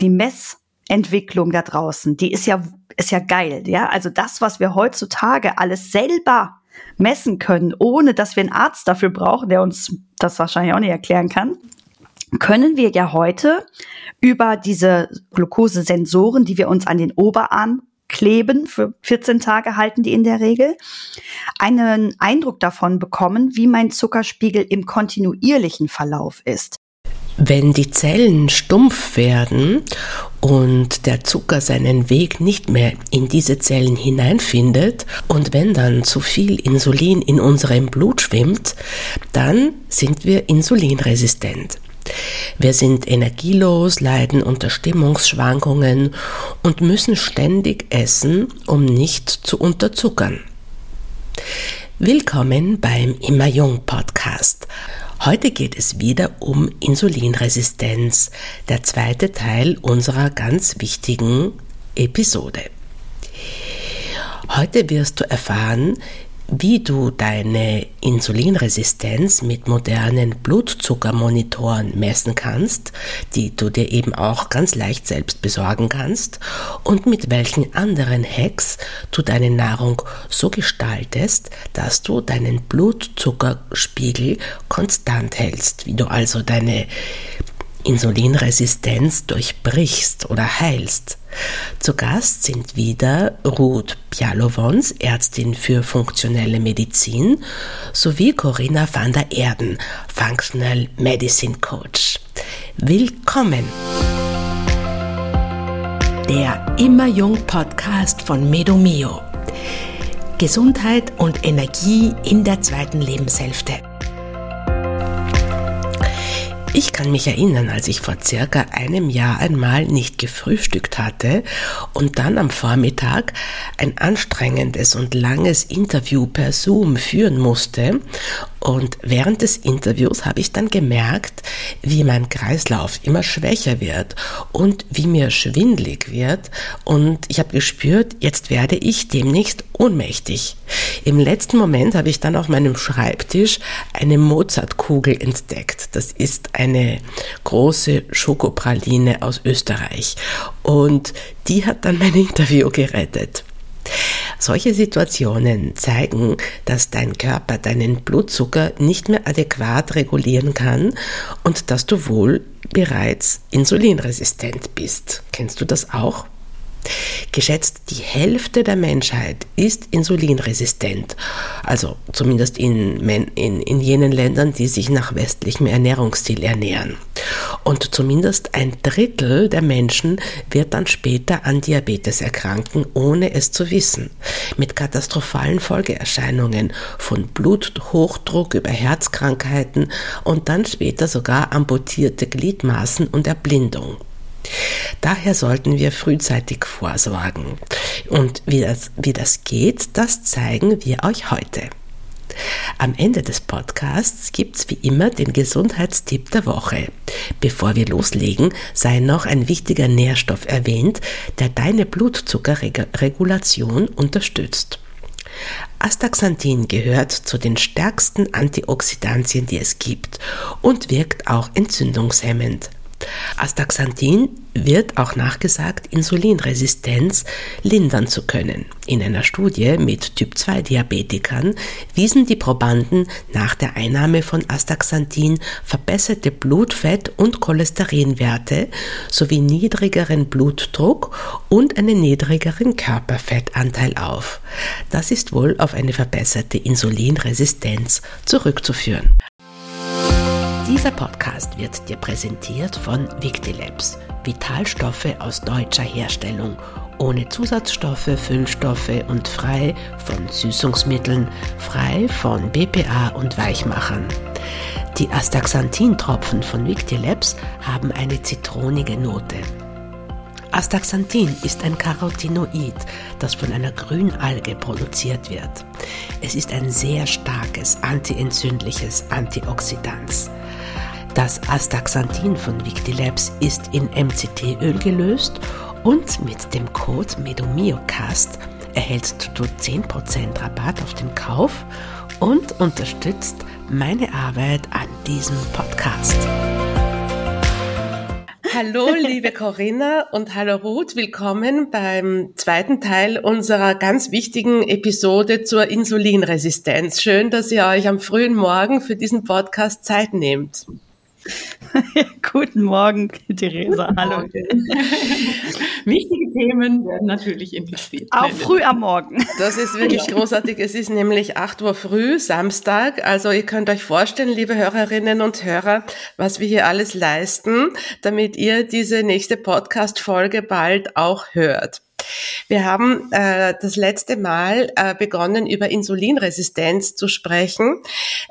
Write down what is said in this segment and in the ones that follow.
die Messentwicklung da draußen, die ist ja, ist ja geil, ja. Also das, was wir heutzutage alles selber messen können, ohne dass wir einen Arzt dafür brauchen, der uns das wahrscheinlich auch nicht erklären kann, können wir ja heute über diese Glukosesensoren, die wir uns an den Oberarm kleben, für 14 Tage halten die in der Regel, einen Eindruck davon bekommen, wie mein Zuckerspiegel im kontinuierlichen Verlauf ist. Wenn die Zellen stumpf werden und der Zucker seinen Weg nicht mehr in diese Zellen hineinfindet und wenn dann zu viel Insulin in unserem Blut schwimmt, dann sind wir insulinresistent. Wir sind energielos, leiden unter Stimmungsschwankungen und müssen ständig essen, um nicht zu unterzuckern. Willkommen beim Immer Jung Podcast. Heute geht es wieder um Insulinresistenz, der zweite Teil unserer ganz wichtigen Episode. Heute wirst du erfahren, wie du deine Insulinresistenz mit modernen Blutzuckermonitoren messen kannst, die du dir eben auch ganz leicht selbst besorgen kannst und mit welchen anderen Hacks du deine Nahrung so gestaltest, dass du deinen Blutzuckerspiegel konstant hältst, wie du also deine Insulinresistenz durchbrichst oder heilst. Zu Gast sind wieder Ruth Pialovons, Ärztin für funktionelle Medizin, sowie Corinna van der Erden, Functional Medicine Coach. Willkommen! Der Immer Jung Podcast von Medomio. Gesundheit und Energie in der zweiten Lebenshälfte. Ich kann mich erinnern, als ich vor circa einem Jahr einmal nicht gefrühstückt hatte und dann am Vormittag ein anstrengendes und langes Interview per Zoom führen musste und während des Interviews habe ich dann gemerkt, wie mein Kreislauf immer schwächer wird und wie mir schwindlig wird. Und ich habe gespürt, jetzt werde ich demnächst ohnmächtig. Im letzten Moment habe ich dann auf meinem Schreibtisch eine Mozartkugel entdeckt. Das ist eine große Schokopraline aus Österreich. Und die hat dann mein Interview gerettet. Solche Situationen zeigen, dass dein Körper deinen Blutzucker nicht mehr adäquat regulieren kann und dass du wohl bereits insulinresistent bist. Kennst du das auch? Geschätzt die Hälfte der Menschheit ist insulinresistent, also zumindest in, in, in jenen Ländern, die sich nach westlichem Ernährungsstil ernähren. Und zumindest ein Drittel der Menschen wird dann später an Diabetes erkranken, ohne es zu wissen, mit katastrophalen Folgeerscheinungen von Bluthochdruck über Herzkrankheiten und dann später sogar amputierte Gliedmaßen und Erblindung. Daher sollten wir frühzeitig vorsorgen. Und wie das, wie das geht, das zeigen wir euch heute. Am Ende des Podcasts gibt's wie immer den Gesundheitstipp der Woche. Bevor wir loslegen, sei noch ein wichtiger Nährstoff erwähnt, der deine Blutzuckerregulation unterstützt. Astaxanthin gehört zu den stärksten Antioxidantien, die es gibt und wirkt auch entzündungshemmend. Astaxanthin wird auch nachgesagt, Insulinresistenz lindern zu können. In einer Studie mit Typ-2-Diabetikern wiesen die Probanden nach der Einnahme von Astaxanthin verbesserte Blutfett- und Cholesterinwerte sowie niedrigeren Blutdruck und einen niedrigeren Körperfettanteil auf. Das ist wohl auf eine verbesserte Insulinresistenz zurückzuführen. Dieser Podcast wird dir präsentiert von Victilabs. Vitalstoffe aus deutscher Herstellung, ohne Zusatzstoffe, Füllstoffe und frei von Süßungsmitteln, frei von BPA und Weichmachern. Die Astaxanthin-Tropfen von Victilabs haben eine zitronige Note. Astaxanthin ist ein Carotinoid, das von einer Grünalge produziert wird. Es ist ein sehr starkes antientzündliches Antioxidans. Das Astaxanthin von Victilabs ist in MCT-Öl gelöst und mit dem Code MEDOMIOCAST erhältst du 10% Rabatt auf den Kauf und unterstützt meine Arbeit an diesem Podcast. Hallo, liebe Corinna und hallo Ruth. Willkommen beim zweiten Teil unserer ganz wichtigen Episode zur Insulinresistenz. Schön, dass ihr euch am frühen Morgen für diesen Podcast Zeit nehmt. Guten Morgen, Theresa. Guten Hallo. Morgen. Wichtige Themen werden natürlich interessiert. Auch früh am Morgen. Das ist wirklich großartig. Es ist nämlich 8 Uhr früh, Samstag. Also ihr könnt euch vorstellen, liebe Hörerinnen und Hörer, was wir hier alles leisten, damit ihr diese nächste Podcast-Folge bald auch hört. Wir haben äh, das letzte Mal äh, begonnen, über Insulinresistenz zu sprechen,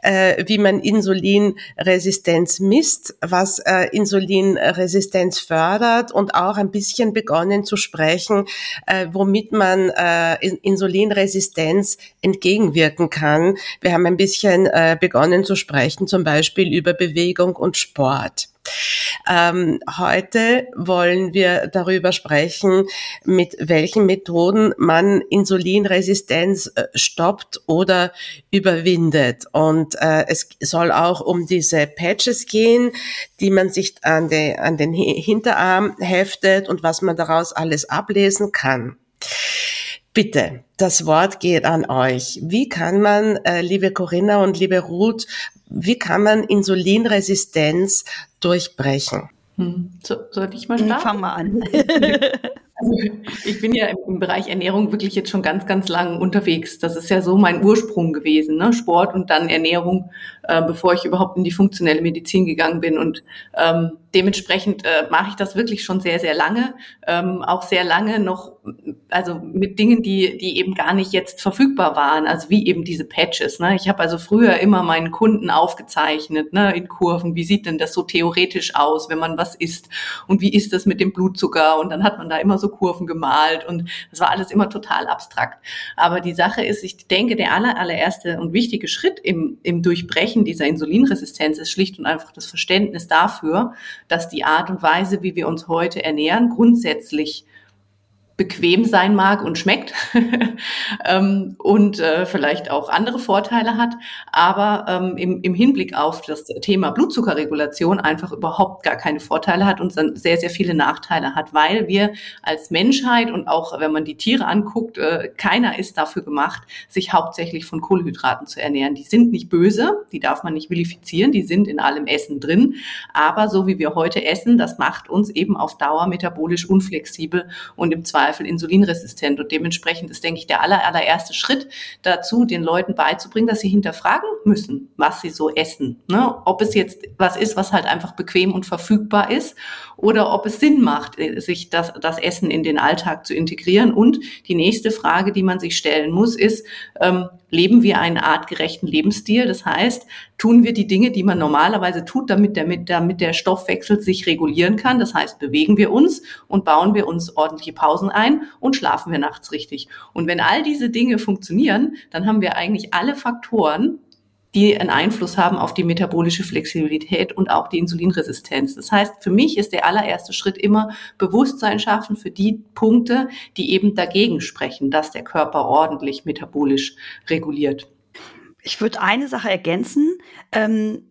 äh, wie man Insulinresistenz misst, was äh, Insulinresistenz fördert und auch ein bisschen begonnen zu sprechen, äh, womit man äh, Insulinresistenz entgegenwirken kann. Wir haben ein bisschen äh, begonnen zu sprechen, zum Beispiel über Bewegung und Sport. Ähm, heute wollen wir darüber sprechen, mit welchen Methoden man Insulinresistenz äh, stoppt oder überwindet. Und äh, es soll auch um diese Patches gehen, die man sich an, de, an den Hinterarm heftet und was man daraus alles ablesen kann. Bitte, das Wort geht an euch. Wie kann man, äh, liebe Corinna und liebe Ruth, wie kann man Insulinresistenz durchbrechen? Hm. So, soll ich mal starten? Fang mal an. Also ich bin ja im, Bereich Ernährung wirklich jetzt schon ganz, ganz lang unterwegs. Das ist ja so mein Ursprung gewesen, ne? Sport und dann Ernährung, äh, bevor ich überhaupt in die funktionelle Medizin gegangen bin. Und ähm, dementsprechend äh, mache ich das wirklich schon sehr, sehr lange. Ähm, auch sehr lange noch, also mit Dingen, die, die eben gar nicht jetzt verfügbar waren, also wie eben diese Patches. Ne? Ich habe also früher immer meinen Kunden aufgezeichnet, ne, in Kurven, wie sieht denn das so theoretisch aus, wenn man was isst und wie ist das mit dem Blutzucker? Und dann hat man da immer so Kurven gemalt und das war alles immer total abstrakt. Aber die Sache ist, ich denke, der aller, allererste und wichtige Schritt im, im Durchbrechen dieser Insulinresistenz ist schlicht und einfach das Verständnis dafür, dass die Art und Weise, wie wir uns heute ernähren, grundsätzlich bequem sein mag und schmeckt ähm, und äh, vielleicht auch andere Vorteile hat, aber ähm, im, im Hinblick auf das Thema Blutzuckerregulation einfach überhaupt gar keine Vorteile hat und dann sehr, sehr viele Nachteile hat, weil wir als Menschheit und auch wenn man die Tiere anguckt, äh, keiner ist dafür gemacht, sich hauptsächlich von Kohlenhydraten zu ernähren. Die sind nicht böse, die darf man nicht vilifizieren, die sind in allem Essen drin, aber so wie wir heute essen, das macht uns eben auf Dauer metabolisch unflexibel und im Zweifel Zweifel insulinresistent. Und dementsprechend ist, denke ich, der aller, allererste Schritt dazu, den Leuten beizubringen, dass sie hinterfragen müssen, was sie so essen. Ne? Ob es jetzt was ist, was halt einfach bequem und verfügbar ist oder ob es Sinn macht, äh, sich das, das Essen in den Alltag zu integrieren. Und die nächste Frage, die man sich stellen muss, ist, ähm, leben wir einen artgerechten Lebensstil? Das heißt, tun wir die Dinge, die man normalerweise tut, damit der, damit der Stoffwechsel sich regulieren kann? Das heißt, bewegen wir uns und bauen wir uns ordentliche Pausen ein und schlafen wir nachts richtig. Und wenn all diese Dinge funktionieren, dann haben wir eigentlich alle Faktoren, die einen Einfluss haben auf die metabolische Flexibilität und auch die Insulinresistenz. Das heißt, für mich ist der allererste Schritt immer Bewusstsein schaffen für die Punkte, die eben dagegen sprechen, dass der Körper ordentlich metabolisch reguliert. Ich würde eine Sache ergänzen. Ähm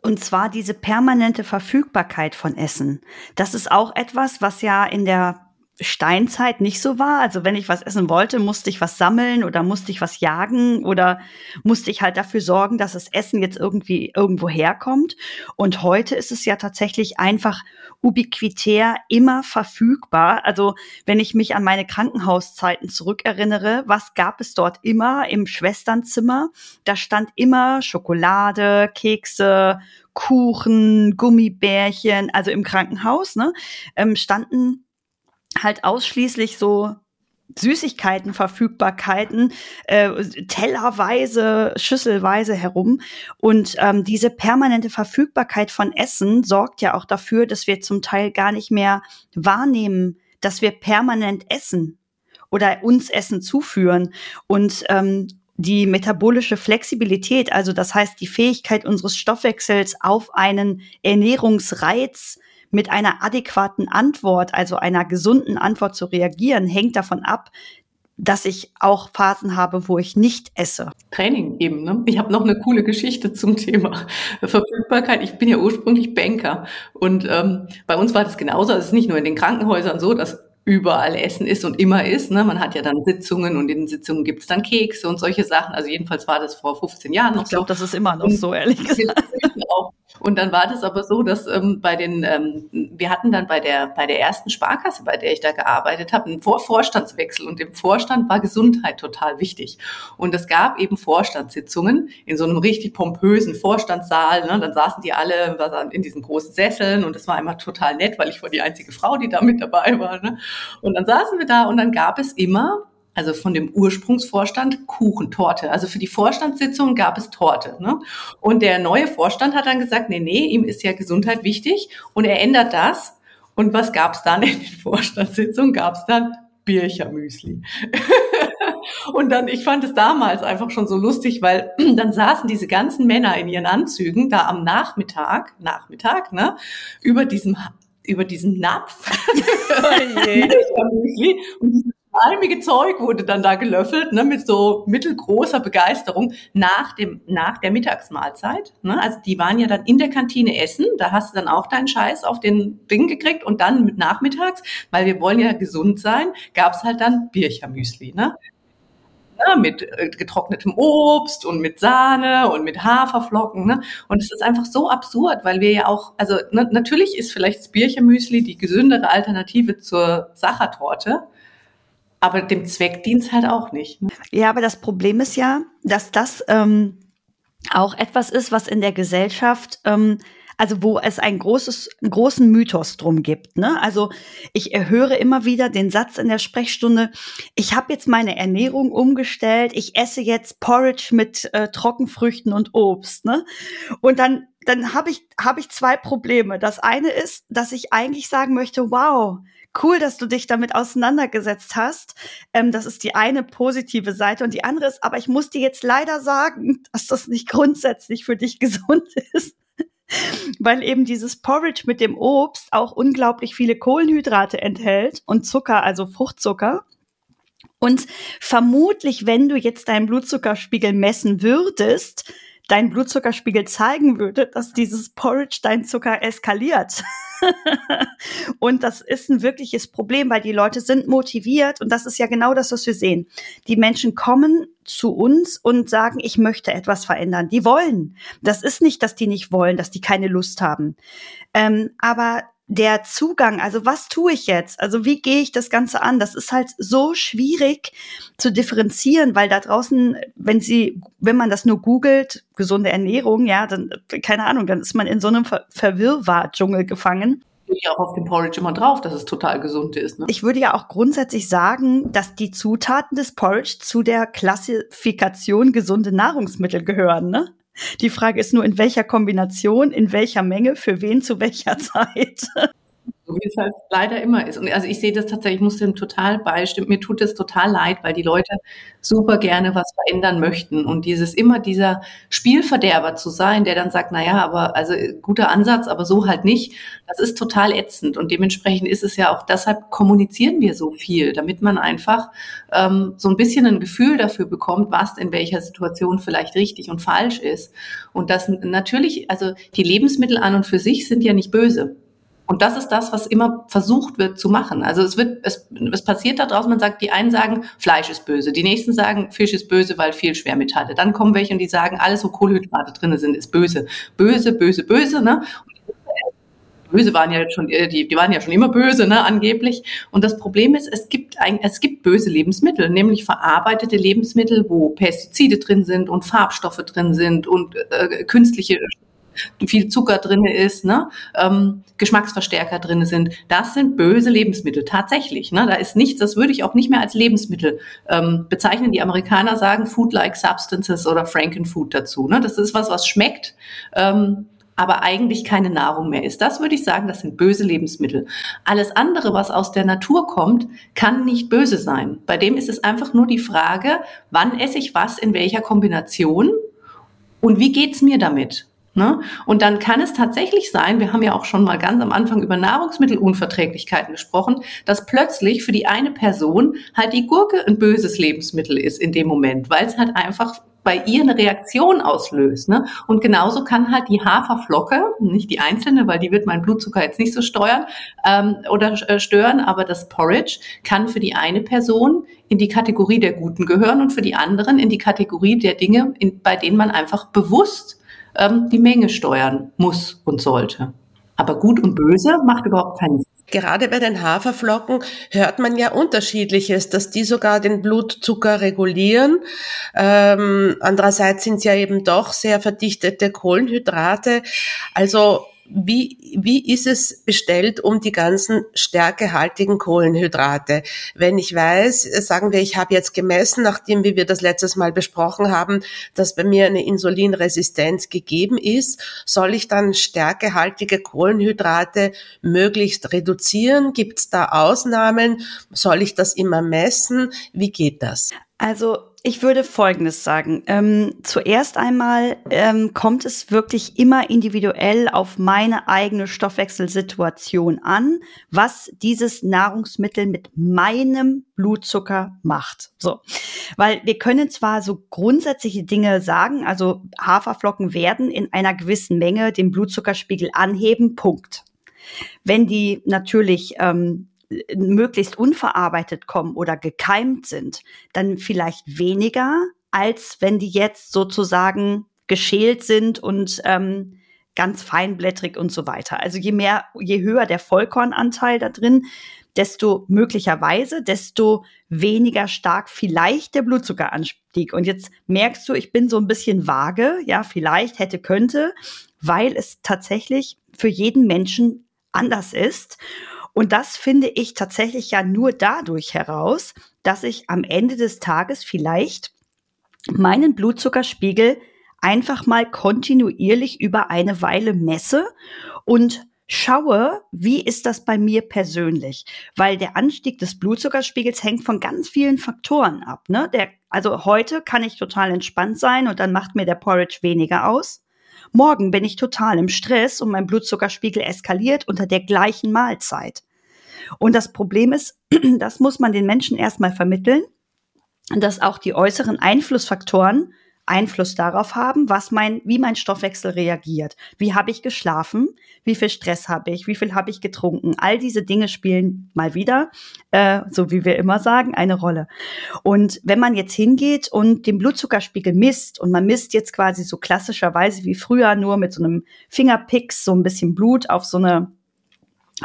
und zwar diese permanente Verfügbarkeit von Essen. Das ist auch etwas, was ja in der Steinzeit nicht so war. Also wenn ich was essen wollte, musste ich was sammeln oder musste ich was jagen oder musste ich halt dafür sorgen, dass das Essen jetzt irgendwie irgendwo herkommt. Und heute ist es ja tatsächlich einfach ubiquitär immer verfügbar. Also wenn ich mich an meine Krankenhauszeiten zurückerinnere, was gab es dort immer im Schwesternzimmer? Da stand immer Schokolade, Kekse, Kuchen, Gummibärchen, also im Krankenhaus, ne, ähm, standen halt ausschließlich so Süßigkeiten, Verfügbarkeiten, äh, tellerweise, schüsselweise herum. Und ähm, diese permanente Verfügbarkeit von Essen sorgt ja auch dafür, dass wir zum Teil gar nicht mehr wahrnehmen, dass wir permanent essen oder uns Essen zuführen. Und ähm, die metabolische Flexibilität, also das heißt die Fähigkeit unseres Stoffwechsels auf einen Ernährungsreiz mit einer adäquaten Antwort, also einer gesunden Antwort zu reagieren, hängt davon ab, dass ich auch Phasen habe, wo ich nicht esse. Training eben. Ne? Ich habe noch eine coole Geschichte zum Thema Verfügbarkeit. Ich bin ja ursprünglich Banker und ähm, bei uns war das genauso. Es ist nicht nur in den Krankenhäusern so, dass überall Essen ist und immer ist. Ne? Man hat ja dann Sitzungen und in den Sitzungen gibt es dann Kekse und solche Sachen. Also jedenfalls war das vor 15 Jahren noch ich glaub, so. Ich glaube, das ist immer noch und so, ehrlich gesagt. Und dann war das aber so, dass ähm, bei den, ähm, wir hatten dann bei der, bei der ersten Sparkasse, bei der ich da gearbeitet habe, einen Vor Vorstandswechsel und im Vorstand war Gesundheit total wichtig. Und es gab eben Vorstandssitzungen in so einem richtig pompösen Vorstandssaal. Ne? Dann saßen die alle in diesen großen Sesseln und das war immer total nett, weil ich war die einzige Frau, die da mit dabei war. Ne? Und dann saßen wir da und dann gab es immer also von dem Ursprungsvorstand Kuchentorte. Also für die Vorstandssitzung gab es Torte. Ne? Und der neue Vorstand hat dann gesagt, nee, nee, ihm ist ja Gesundheit wichtig und er ändert das. Und was gab es dann in den Vorstandssitzungen? Gab es dann Birchermüsli. und dann, ich fand es damals einfach schon so lustig, weil dann saßen diese ganzen Männer in ihren Anzügen da am Nachmittag, Nachmittag, ne, über diesem über diesen Napf. Oh und schleimige Zeug wurde dann da gelöffelt, ne, mit so mittelgroßer Begeisterung nach dem, nach der Mittagsmahlzeit. Ne? Also die waren ja dann in der Kantine essen, da hast du dann auch deinen Scheiß auf den Ding gekriegt und dann mit nachmittags, weil wir wollen ja gesund sein, gab's halt dann Birchermüsli, ne? Ja, mit äh, getrocknetem Obst und mit Sahne und mit Haferflocken. Ne? Und es ist einfach so absurd, weil wir ja auch, also ne, natürlich ist vielleicht das Birchermüsli die gesündere Alternative zur Sachertorte, aber dem Zweck dient halt auch nicht. Ne? Ja, aber das Problem ist ja, dass das ähm, auch etwas ist, was in der Gesellschaft, ähm, also wo es ein großes, einen großen Mythos drum gibt. Ne? Also ich höre immer wieder den Satz in der Sprechstunde, ich habe jetzt meine Ernährung umgestellt, ich esse jetzt Porridge mit äh, Trockenfrüchten und Obst. Ne? Und dann dann habe ich, hab ich zwei Probleme. Das eine ist, dass ich eigentlich sagen möchte, wow, cool, dass du dich damit auseinandergesetzt hast. Ähm, das ist die eine positive Seite. Und die andere ist, aber ich muss dir jetzt leider sagen, dass das nicht grundsätzlich für dich gesund ist. Weil eben dieses Porridge mit dem Obst auch unglaublich viele Kohlenhydrate enthält und Zucker, also Fruchtzucker. Und vermutlich, wenn du jetzt deinen Blutzuckerspiegel messen würdest, dein Blutzuckerspiegel zeigen würde, dass dieses Porridge dein Zucker eskaliert. und das ist ein wirkliches Problem, weil die Leute sind motiviert und das ist ja genau das, was wir sehen. Die Menschen kommen zu uns und sagen, ich möchte etwas verändern. Die wollen. Das ist nicht, dass die nicht wollen, dass die keine Lust haben. Ähm, aber der Zugang, also was tue ich jetzt? Also wie gehe ich das Ganze an? Das ist halt so schwierig zu differenzieren, weil da draußen, wenn sie, wenn man das nur googelt, gesunde Ernährung, ja, dann, keine Ahnung, dann ist man in so einem Ver Verwirrwar-Dschungel gefangen ja auch auf dem Porridge immer drauf, dass es total gesund ist. Ne? Ich würde ja auch grundsätzlich sagen, dass die Zutaten des Porridge zu der Klassifikation gesunde Nahrungsmittel gehören. Ne? Die Frage ist nur, in welcher Kombination, in welcher Menge, für wen, zu welcher Zeit. So wie es halt leider immer ist. Und also ich sehe das tatsächlich, ich muss dem total beistimmen. Mir tut es total leid, weil die Leute super gerne was verändern möchten. Und dieses immer dieser Spielverderber zu sein, der dann sagt, na ja, aber also guter Ansatz, aber so halt nicht, das ist total ätzend. Und dementsprechend ist es ja auch, deshalb kommunizieren wir so viel, damit man einfach ähm, so ein bisschen ein Gefühl dafür bekommt, was in welcher Situation vielleicht richtig und falsch ist. Und das natürlich, also die Lebensmittel an und für sich sind ja nicht böse. Und das ist das, was immer versucht wird zu machen. Also es wird, es, es passiert da draußen, man sagt, die einen sagen, Fleisch ist böse, die nächsten sagen, Fisch ist böse, weil viel Schwermetalle. Dann kommen welche und die sagen, alles, wo Kohlenhydrate drin sind, ist böse. Böse, böse, böse, ne? Böse waren ja schon, die, die waren ja schon immer böse, ne, angeblich. Und das Problem ist, es gibt ein, es gibt böse Lebensmittel, nämlich verarbeitete Lebensmittel, wo Pestizide drin sind und Farbstoffe drin sind und äh, künstliche viel Zucker drin ist, ne? ähm, Geschmacksverstärker drin sind. Das sind böse Lebensmittel, tatsächlich. Ne? Da ist nichts, das würde ich auch nicht mehr als Lebensmittel ähm, bezeichnen. Die Amerikaner sagen Food-like Substances oder Frankenfood dazu. Ne? Das ist was, was schmeckt, ähm, aber eigentlich keine Nahrung mehr ist. Das würde ich sagen, das sind böse Lebensmittel. Alles andere, was aus der Natur kommt, kann nicht böse sein. Bei dem ist es einfach nur die Frage, wann esse ich was in welcher Kombination und wie geht's mir damit? Ne? Und dann kann es tatsächlich sein, wir haben ja auch schon mal ganz am Anfang über Nahrungsmittelunverträglichkeiten gesprochen, dass plötzlich für die eine Person halt die Gurke ein böses Lebensmittel ist in dem Moment, weil es halt einfach bei ihr eine Reaktion auslöst. Ne? Und genauso kann halt die Haferflocke, nicht die einzelne, weil die wird meinen Blutzucker jetzt nicht so steuern ähm, oder äh, stören, aber das Porridge kann für die eine Person in die Kategorie der Guten gehören und für die anderen in die Kategorie der Dinge, in, bei denen man einfach bewusst ähm, die Menge steuern muss und sollte. Aber gut und böse macht überhaupt keinen Sinn. Gerade bei den Haferflocken hört man ja unterschiedliches, dass die sogar den Blutzucker regulieren. Ähm, andererseits sind es ja eben doch sehr verdichtete Kohlenhydrate. Also wie, wie ist es bestellt um die ganzen stärkehaltigen Kohlenhydrate? Wenn ich weiß, sagen wir, ich habe jetzt gemessen, nachdem wie wir das letztes Mal besprochen haben, dass bei mir eine Insulinresistenz gegeben ist, soll ich dann stärkehaltige Kohlenhydrate möglichst reduzieren? Gibt es da Ausnahmen? Soll ich das immer messen? Wie geht das? Also ich würde Folgendes sagen. Ähm, zuerst einmal ähm, kommt es wirklich immer individuell auf meine eigene Stoffwechselsituation an, was dieses Nahrungsmittel mit meinem Blutzucker macht. So, weil wir können zwar so grundsätzliche Dinge sagen, also Haferflocken werden in einer gewissen Menge den Blutzuckerspiegel anheben. Punkt. Wenn die natürlich ähm, möglichst unverarbeitet kommen oder gekeimt sind, dann vielleicht weniger, als wenn die jetzt sozusagen geschält sind und ähm, ganz feinblättrig und so weiter. Also je mehr, je höher der Vollkornanteil da drin, desto möglicherweise, desto weniger stark vielleicht der Blutzuckeranstieg. Und jetzt merkst du, ich bin so ein bisschen vage, ja, vielleicht hätte, könnte, weil es tatsächlich für jeden Menschen anders ist. Und das finde ich tatsächlich ja nur dadurch heraus, dass ich am Ende des Tages vielleicht meinen Blutzuckerspiegel einfach mal kontinuierlich über eine Weile messe und schaue, wie ist das bei mir persönlich? Weil der Anstieg des Blutzuckerspiegels hängt von ganz vielen Faktoren ab. Ne? Der, also heute kann ich total entspannt sein und dann macht mir der Porridge weniger aus. Morgen bin ich total im Stress und mein Blutzuckerspiegel eskaliert unter der gleichen Mahlzeit. Und das Problem ist, das muss man den Menschen erstmal vermitteln, dass auch die äußeren Einflussfaktoren Einfluss darauf haben, was mein, wie mein Stoffwechsel reagiert. Wie habe ich geschlafen? Wie viel Stress habe ich? Wie viel habe ich getrunken? All diese Dinge spielen mal wieder, äh, so wie wir immer sagen, eine Rolle. Und wenn man jetzt hingeht und den Blutzuckerspiegel misst und man misst jetzt quasi so klassischerweise wie früher nur mit so einem Fingerpix so ein bisschen Blut auf so eine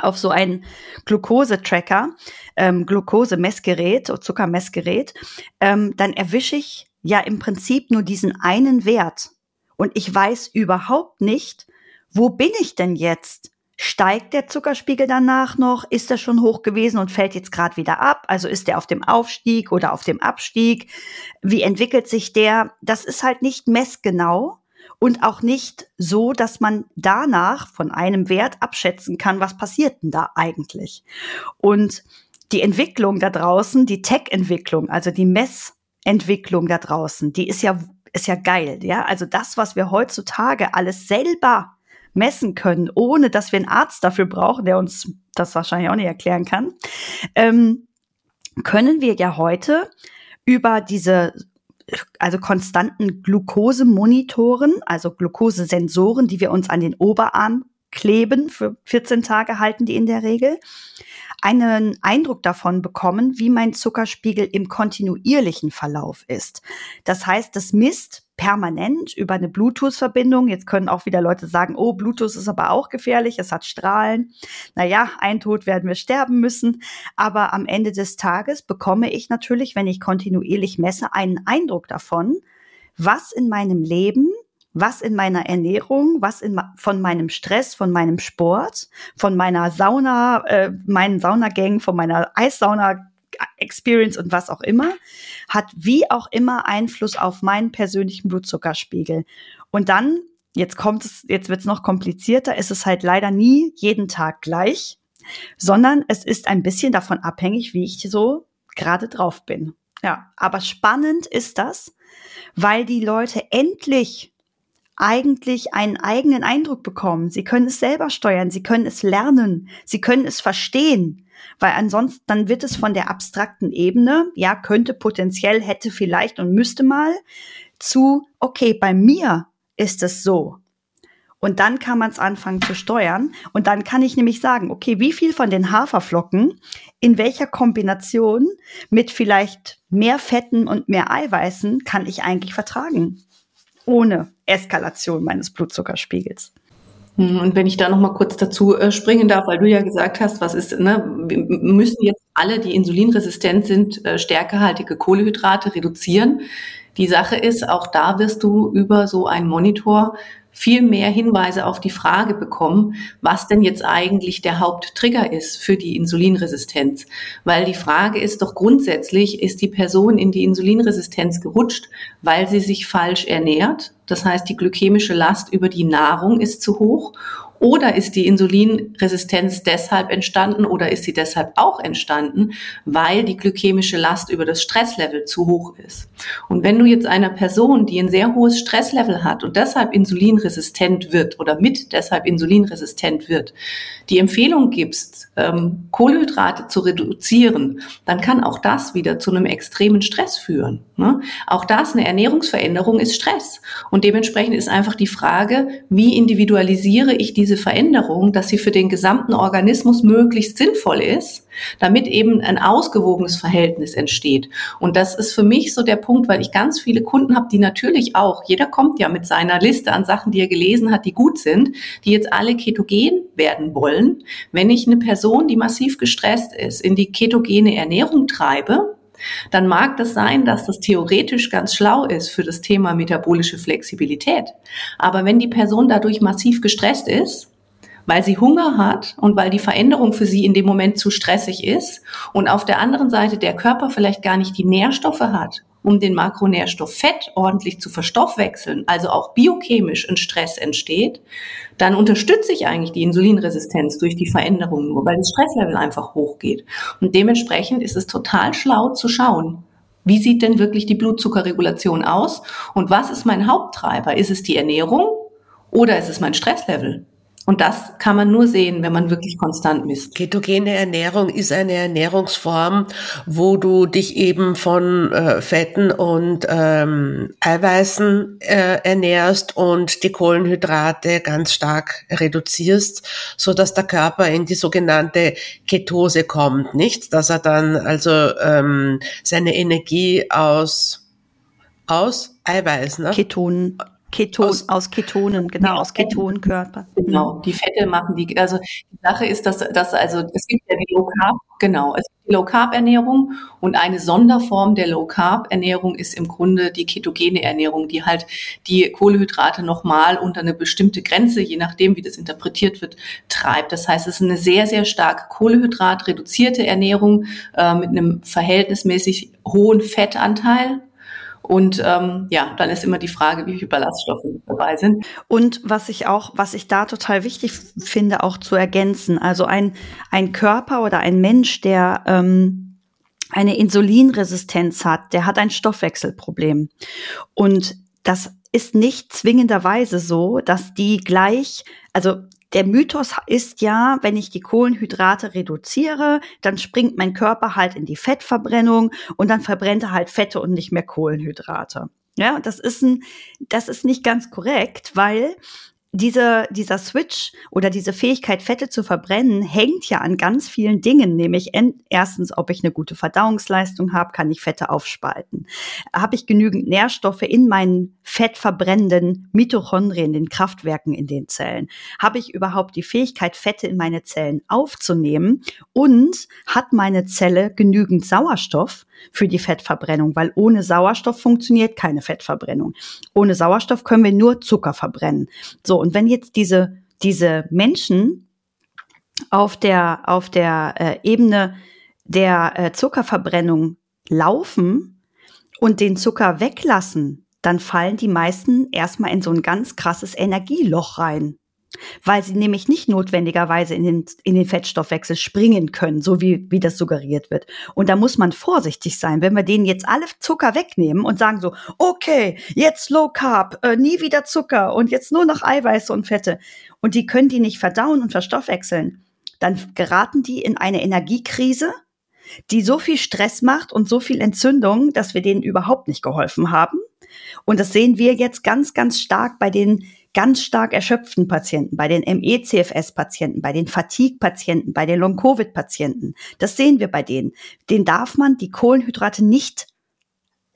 auf so ein Glucose-Tracker, ähm, Glucose-Messgerät, Zuckermessgerät, ähm, dann erwische ich ja im Prinzip nur diesen einen Wert. Und ich weiß überhaupt nicht, wo bin ich denn jetzt? Steigt der Zuckerspiegel danach noch? Ist er schon hoch gewesen und fällt jetzt gerade wieder ab? Also ist er auf dem Aufstieg oder auf dem Abstieg? Wie entwickelt sich der? Das ist halt nicht messgenau und auch nicht so, dass man danach von einem Wert abschätzen kann, was passiert denn da eigentlich? Und die Entwicklung da draußen, die Tech-Entwicklung, also die Messentwicklung da draußen, die ist ja ist ja geil, ja. Also das, was wir heutzutage alles selber messen können, ohne dass wir einen Arzt dafür brauchen, der uns das wahrscheinlich auch nicht erklären kann, ähm, können wir ja heute über diese also konstanten Glukosemonitoren, also Glukosesensoren, die wir uns an den Oberarm kleben. Für 14 Tage halten die in der Regel einen Eindruck davon bekommen, wie mein Zuckerspiegel im kontinuierlichen Verlauf ist. Das heißt, das misst permanent über eine Bluetooth-Verbindung. Jetzt können auch wieder Leute sagen, oh, Bluetooth ist aber auch gefährlich, es hat Strahlen. Naja, ein Tod werden wir sterben müssen. Aber am Ende des Tages bekomme ich natürlich, wenn ich kontinuierlich messe, einen Eindruck davon, was in meinem Leben was in meiner Ernährung, was in, von meinem Stress, von meinem Sport, von meiner Sauna, äh, meinen Saunagängen, von meiner Eissauna Experience und was auch immer, hat wie auch immer Einfluss auf meinen persönlichen Blutzuckerspiegel. Und dann, jetzt kommt es, jetzt wird es noch komplizierter, ist es halt leider nie jeden Tag gleich, sondern es ist ein bisschen davon abhängig, wie ich so gerade drauf bin. Ja, aber spannend ist das, weil die Leute endlich eigentlich einen eigenen Eindruck bekommen. Sie können es selber steuern, sie können es lernen, sie können es verstehen. Weil ansonsten, dann wird es von der abstrakten Ebene, ja, könnte potenziell, hätte vielleicht und müsste mal, zu, okay, bei mir ist es so. Und dann kann man es anfangen zu steuern. Und dann kann ich nämlich sagen, okay, wie viel von den Haferflocken in welcher Kombination mit vielleicht mehr Fetten und mehr Eiweißen kann ich eigentlich vertragen? Ohne Eskalation meines Blutzuckerspiegels. Hm, und wenn ich da noch mal kurz dazu äh, springen darf, weil du ja gesagt hast, was ist, ne, wir müssen jetzt alle, die insulinresistent sind, äh, stärkehaltige Kohlehydrate reduzieren. Die Sache ist, auch da wirst du über so einen Monitor viel mehr Hinweise auf die Frage bekommen, was denn jetzt eigentlich der Haupttrigger ist für die Insulinresistenz. Weil die Frage ist doch grundsätzlich, ist die Person in die Insulinresistenz gerutscht, weil sie sich falsch ernährt? Das heißt, die glykämische Last über die Nahrung ist zu hoch oder ist die Insulinresistenz deshalb entstanden oder ist sie deshalb auch entstanden, weil die glykämische Last über das Stresslevel zu hoch ist? Und wenn du jetzt einer Person, die ein sehr hohes Stresslevel hat und deshalb insulinresistent wird oder mit deshalb insulinresistent wird, die Empfehlung gibst, ähm, Kohlenhydrate zu reduzieren, dann kann auch das wieder zu einem extremen Stress führen. Ne? Auch das, eine Ernährungsveränderung ist Stress. Und dementsprechend ist einfach die Frage, wie individualisiere ich diese Veränderung, dass sie für den gesamten Organismus möglichst sinnvoll ist, damit eben ein ausgewogenes Verhältnis entsteht. Und das ist für mich so der Punkt, weil ich ganz viele Kunden habe, die natürlich auch, jeder kommt ja mit seiner Liste an Sachen, die er gelesen hat, die gut sind, die jetzt alle ketogen werden wollen. Wenn ich eine Person, die massiv gestresst ist, in die ketogene Ernährung treibe, dann mag das sein, dass das theoretisch ganz schlau ist für das Thema metabolische Flexibilität. Aber wenn die Person dadurch massiv gestresst ist, weil sie Hunger hat und weil die Veränderung für sie in dem Moment zu stressig ist und auf der anderen Seite der Körper vielleicht gar nicht die Nährstoffe hat, um den Makronährstoff Fett ordentlich zu verstoffwechseln, also auch biochemisch ein Stress entsteht, dann unterstütze ich eigentlich die Insulinresistenz durch die Veränderung nur, weil das Stresslevel einfach hochgeht. Und dementsprechend ist es total schlau zu schauen, wie sieht denn wirklich die Blutzuckerregulation aus und was ist mein Haupttreiber? Ist es die Ernährung oder ist es mein Stresslevel? Und das kann man nur sehen, wenn man wirklich konstant misst. Ketogene Ernährung ist eine Ernährungsform, wo du dich eben von äh, Fetten und ähm, Eiweißen äh, ernährst und die Kohlenhydrate ganz stark reduzierst, so dass der Körper in die sogenannte Ketose kommt, nicht? Dass er dann also ähm, seine Energie aus aus Eiweiß, ne? Ketonen Keton, aus, aus Ketonen, genau, ja, aus Ketonkörper. Genau, die Fette machen die, also die Sache ist, dass, dass also es gibt ja die Low Carb, genau, es gibt die Low Carb Ernährung und eine Sonderform der Low Carb Ernährung ist im Grunde die ketogene Ernährung, die halt die Kohlehydrate nochmal unter eine bestimmte Grenze, je nachdem wie das interpretiert wird, treibt. Das heißt, es ist eine sehr, sehr stark Kohlenhydrat reduzierte Ernährung äh, mit einem verhältnismäßig hohen Fettanteil und ähm, ja, dann ist immer die Frage, wie viele Ballaststoffe dabei sind. Und was ich auch, was ich da total wichtig finde, auch zu ergänzen, also ein, ein Körper oder ein Mensch, der ähm, eine Insulinresistenz hat, der hat ein Stoffwechselproblem. Und das ist nicht zwingenderweise so, dass die gleich, also der Mythos ist ja, wenn ich die Kohlenhydrate reduziere, dann springt mein Körper halt in die Fettverbrennung und dann verbrennt er halt Fette und nicht mehr Kohlenhydrate. Ja, das ist ein, das ist nicht ganz korrekt, weil diese, dieser Switch oder diese Fähigkeit, Fette zu verbrennen, hängt ja an ganz vielen Dingen, nämlich erstens, ob ich eine gute Verdauungsleistung habe, kann ich Fette aufspalten. Habe ich genügend Nährstoffe in meinen fettverbrennenden Mitochondrien, den Kraftwerken in den Zellen? Habe ich überhaupt die Fähigkeit, Fette in meine Zellen aufzunehmen? Und hat meine Zelle genügend Sauerstoff, für die Fettverbrennung, weil ohne Sauerstoff funktioniert keine Fettverbrennung. Ohne Sauerstoff können wir nur Zucker verbrennen. So, und wenn jetzt diese, diese Menschen auf der, auf der äh, Ebene der äh, Zuckerverbrennung laufen und den Zucker weglassen, dann fallen die meisten erstmal in so ein ganz krasses Energieloch rein. Weil sie nämlich nicht notwendigerweise in den, in den Fettstoffwechsel springen können, so wie, wie das suggeriert wird. Und da muss man vorsichtig sein, wenn wir denen jetzt alle Zucker wegnehmen und sagen so, okay, jetzt Low Carb, äh, nie wieder Zucker und jetzt nur noch Eiweiße und Fette. Und die können die nicht verdauen und verstoffwechseln. Dann geraten die in eine Energiekrise, die so viel Stress macht und so viel Entzündung, dass wir denen überhaupt nicht geholfen haben. Und das sehen wir jetzt ganz, ganz stark bei den ganz stark erschöpften Patienten, bei den ME-CFS-Patienten, bei den Fatigue-Patienten, bei den Long-Covid-Patienten. Das sehen wir bei denen. Den darf man die Kohlenhydrate nicht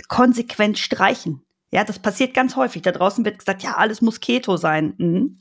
konsequent streichen. Ja, das passiert ganz häufig. Da draußen wird gesagt, ja, alles muss Keto sein. Mhm.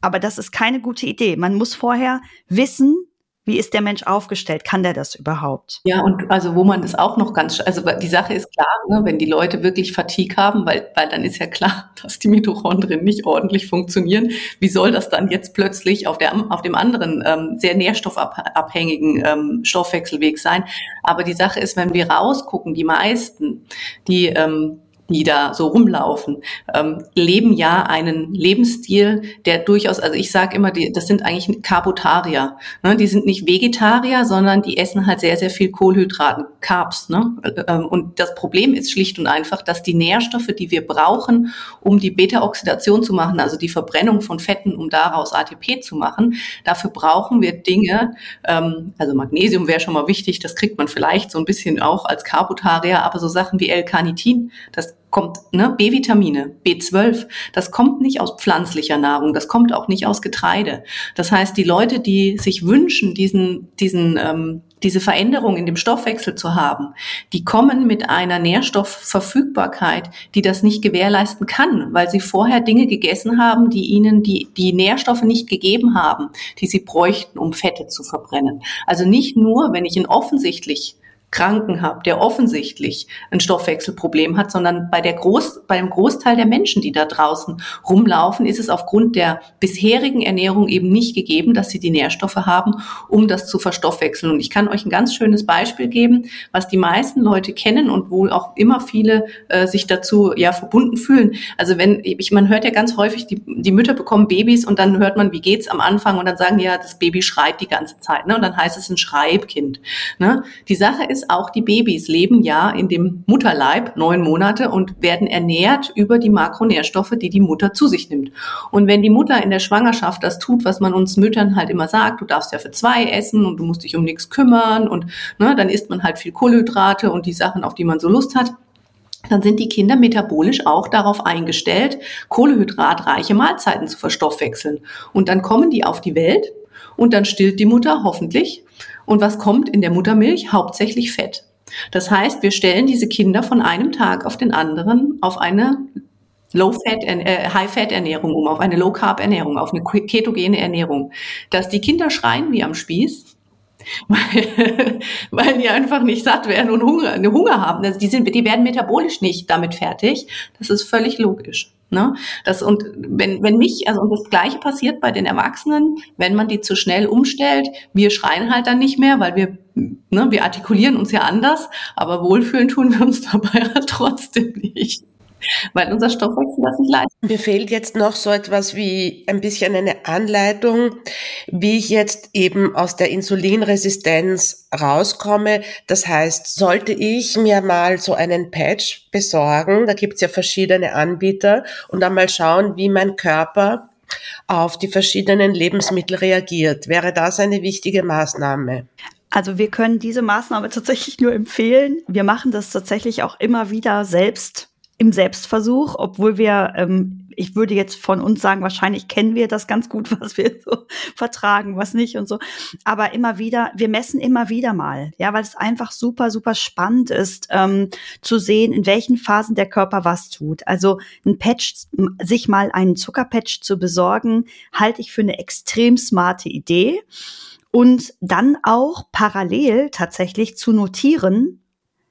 Aber das ist keine gute Idee. Man muss vorher wissen, wie ist der Mensch aufgestellt? Kann der das überhaupt? Ja, und also wo man das auch noch ganz, also die Sache ist klar, ne, wenn die Leute wirklich Fatigue haben, weil, weil dann ist ja klar, dass die Mitochondrien nicht ordentlich funktionieren. Wie soll das dann jetzt plötzlich auf, der, auf dem anderen ähm, sehr nährstoffabhängigen ähm, Stoffwechselweg sein? Aber die Sache ist, wenn wir rausgucken, die meisten, die ähm, die da so rumlaufen, ähm, leben ja einen Lebensstil, der durchaus, also ich sage immer, die, das sind eigentlich Carbotarier. Ne? Die sind nicht Vegetarier, sondern die essen halt sehr, sehr viel Kohlenhydraten, Carbs. Ne? Ähm, und das Problem ist schlicht und einfach, dass die Nährstoffe, die wir brauchen, um die Beta-Oxidation zu machen, also die Verbrennung von Fetten, um daraus ATP zu machen, dafür brauchen wir Dinge, ähm, also Magnesium wäre schon mal wichtig, das kriegt man vielleicht so ein bisschen auch als Carbotarier, aber so Sachen wie L-Carnitin, das kommt, ne, B-Vitamine, B12, das kommt nicht aus pflanzlicher Nahrung, das kommt auch nicht aus Getreide. Das heißt, die Leute, die sich wünschen, diesen, diesen, ähm, diese Veränderung in dem Stoffwechsel zu haben, die kommen mit einer Nährstoffverfügbarkeit, die das nicht gewährleisten kann, weil sie vorher Dinge gegessen haben, die ihnen die, die Nährstoffe nicht gegeben haben, die sie bräuchten, um Fette zu verbrennen. Also nicht nur, wenn ich ihn offensichtlich Kranken habe, der offensichtlich ein Stoffwechselproblem hat, sondern bei der Groß, beim Großteil der Menschen, die da draußen rumlaufen, ist es aufgrund der bisherigen Ernährung eben nicht gegeben, dass sie die Nährstoffe haben, um das zu verstoffwechseln. Und ich kann euch ein ganz schönes Beispiel geben, was die meisten Leute kennen und wo auch immer viele äh, sich dazu ja verbunden fühlen. Also wenn ich, man hört ja ganz häufig, die, die Mütter bekommen Babys und dann hört man, wie geht's am Anfang und dann sagen die ja, das Baby schreit die ganze Zeit, ne? Und dann heißt es ein Schreibkind. Ne? Die Sache ist auch die Babys leben ja in dem Mutterleib neun Monate und werden ernährt über die Makronährstoffe, die die Mutter zu sich nimmt. Und wenn die Mutter in der Schwangerschaft das tut, was man uns Müttern halt immer sagt, du darfst ja für zwei essen und du musst dich um nichts kümmern und ne, dann isst man halt viel Kohlenhydrate und die Sachen, auf die man so Lust hat, dann sind die Kinder metabolisch auch darauf eingestellt, kohlehydratreiche Mahlzeiten zu verstoffwechseln. Und dann kommen die auf die Welt und dann stillt die Mutter hoffentlich und was kommt in der Muttermilch? Hauptsächlich Fett. Das heißt, wir stellen diese Kinder von einem Tag auf den anderen auf eine Low-Fat, äh, High-Fat-Ernährung um, auf eine Low-Carb-Ernährung, auf eine ketogene Ernährung. Dass die Kinder schreien wie am Spieß, weil, weil die einfach nicht satt werden und Hunger, Hunger haben. Also die, sind, die werden metabolisch nicht damit fertig. Das ist völlig logisch. Ne? Das, und wenn, wenn mich, also und das Gleiche passiert bei den Erwachsenen, wenn man die zu schnell umstellt, wir schreien halt dann nicht mehr, weil wir, ne, wir artikulieren uns ja anders, aber wohlfühlen tun wir uns dabei trotzdem nicht weil unser Stoffwechsel das nicht leistet. Mir fehlt jetzt noch so etwas wie ein bisschen eine Anleitung, wie ich jetzt eben aus der Insulinresistenz rauskomme. Das heißt, sollte ich mir mal so einen Patch besorgen, da gibt's ja verschiedene Anbieter, und dann mal schauen, wie mein Körper auf die verschiedenen Lebensmittel reagiert. Wäre das eine wichtige Maßnahme? Also wir können diese Maßnahme tatsächlich nur empfehlen. Wir machen das tatsächlich auch immer wieder selbst im Selbstversuch, obwohl wir, ähm, ich würde jetzt von uns sagen, wahrscheinlich kennen wir das ganz gut, was wir so vertragen, was nicht und so. Aber immer wieder, wir messen immer wieder mal, ja, weil es einfach super, super spannend ist, ähm, zu sehen, in welchen Phasen der Körper was tut. Also ein Patch, sich mal einen Zuckerpatch zu besorgen, halte ich für eine extrem smarte Idee. Und dann auch parallel tatsächlich zu notieren,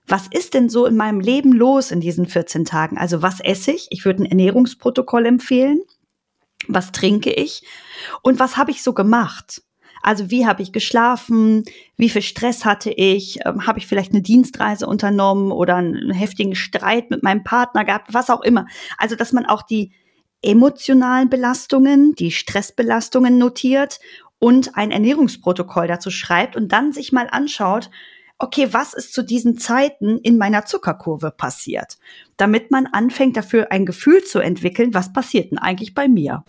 was ist denn so in meinem Leben los in diesen 14 Tagen? Also was esse ich? Ich würde ein Ernährungsprotokoll empfehlen. Was trinke ich? Und was habe ich so gemacht? Also wie habe ich geschlafen? Wie viel Stress hatte ich? Ähm, habe ich vielleicht eine Dienstreise unternommen oder einen heftigen Streit mit meinem Partner gehabt? Was auch immer. Also dass man auch die emotionalen Belastungen, die Stressbelastungen notiert und ein Ernährungsprotokoll dazu schreibt und dann sich mal anschaut, okay, was ist zu diesen Zeiten in meiner Zuckerkurve passiert, damit man anfängt dafür ein Gefühl zu entwickeln, was passiert denn eigentlich bei mir.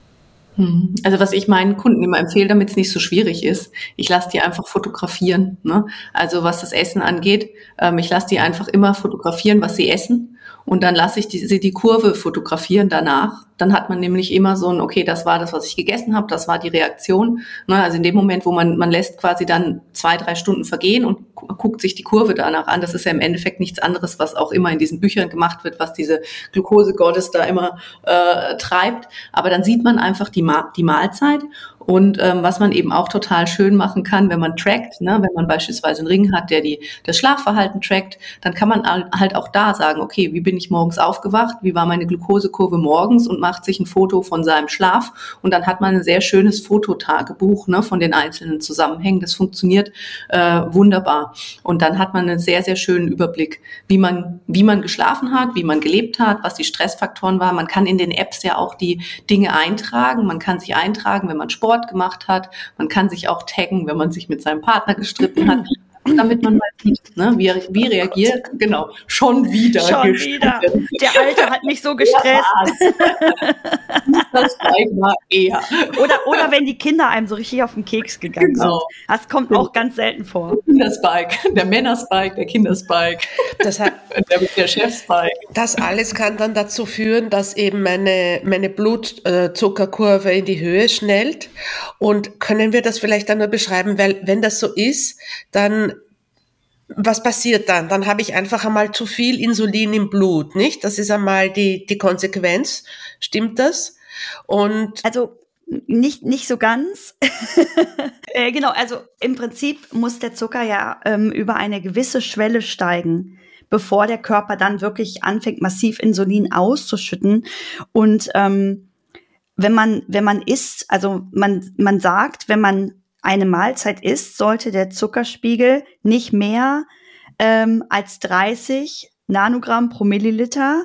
Hm. Also was ich meinen Kunden immer empfehle, damit es nicht so schwierig ist, ich lasse die einfach fotografieren. Ne? Also was das Essen angeht, ähm, ich lasse die einfach immer fotografieren, was sie essen und dann lasse ich die, sie die Kurve fotografieren danach. Dann hat man nämlich immer so ein, okay, das war das, was ich gegessen habe, das war die Reaktion. Ne, also in dem Moment, wo man, man lässt quasi dann zwei, drei Stunden vergehen und guckt sich die Kurve danach an. Das ist ja im Endeffekt nichts anderes, was auch immer in diesen Büchern gemacht wird, was diese Glukosegottes da immer äh, treibt. Aber dann sieht man einfach die, Ma die Mahlzeit und ähm, was man eben auch total schön machen kann, wenn man trackt, ne, wenn man beispielsweise einen Ring hat, der die, das Schlafverhalten trackt, dann kann man halt auch da sagen, okay, wie bin ich morgens aufgewacht, wie war meine Glukosekurve morgens und macht sich ein Foto von seinem Schlaf und dann hat man ein sehr schönes Fototagebuch ne, von den einzelnen Zusammenhängen. Das funktioniert äh, wunderbar. Und dann hat man einen sehr, sehr schönen Überblick, wie man, wie man geschlafen hat, wie man gelebt hat, was die Stressfaktoren waren. Man kann in den Apps ja auch die Dinge eintragen. Man kann sich eintragen, wenn man Sport Sport gemacht hat. Man kann sich auch taggen, wenn man sich mit seinem Partner gestritten hat. damit man mal sieht, ne, wie, wie reagiert, genau, schon wieder. Schon wieder. Der Alte hat mich so gestresst. das mal eher. Oder, oder wenn die Kinder einem so richtig auf den Keks gegangen genau. sind. Das kommt auch ganz selten vor. Kinderspike, der Männerspike, der Kinderspike, das hat, der, der Chefspike. Das alles kann dann dazu führen, dass eben meine, meine Blutzuckerkurve in die Höhe schnellt. Und können wir das vielleicht dann nur beschreiben, weil wenn das so ist, dann was passiert dann? Dann habe ich einfach einmal zu viel Insulin im Blut, nicht? Das ist einmal die, die Konsequenz. Stimmt das? Und also nicht, nicht so ganz. äh, genau, also im Prinzip muss der Zucker ja ähm, über eine gewisse Schwelle steigen, bevor der Körper dann wirklich anfängt, massiv Insulin auszuschütten. Und ähm, wenn man, wenn man isst, also man, man sagt, wenn man eine Mahlzeit isst, sollte der Zuckerspiegel nicht mehr ähm, als 30 Nanogramm pro Milliliter,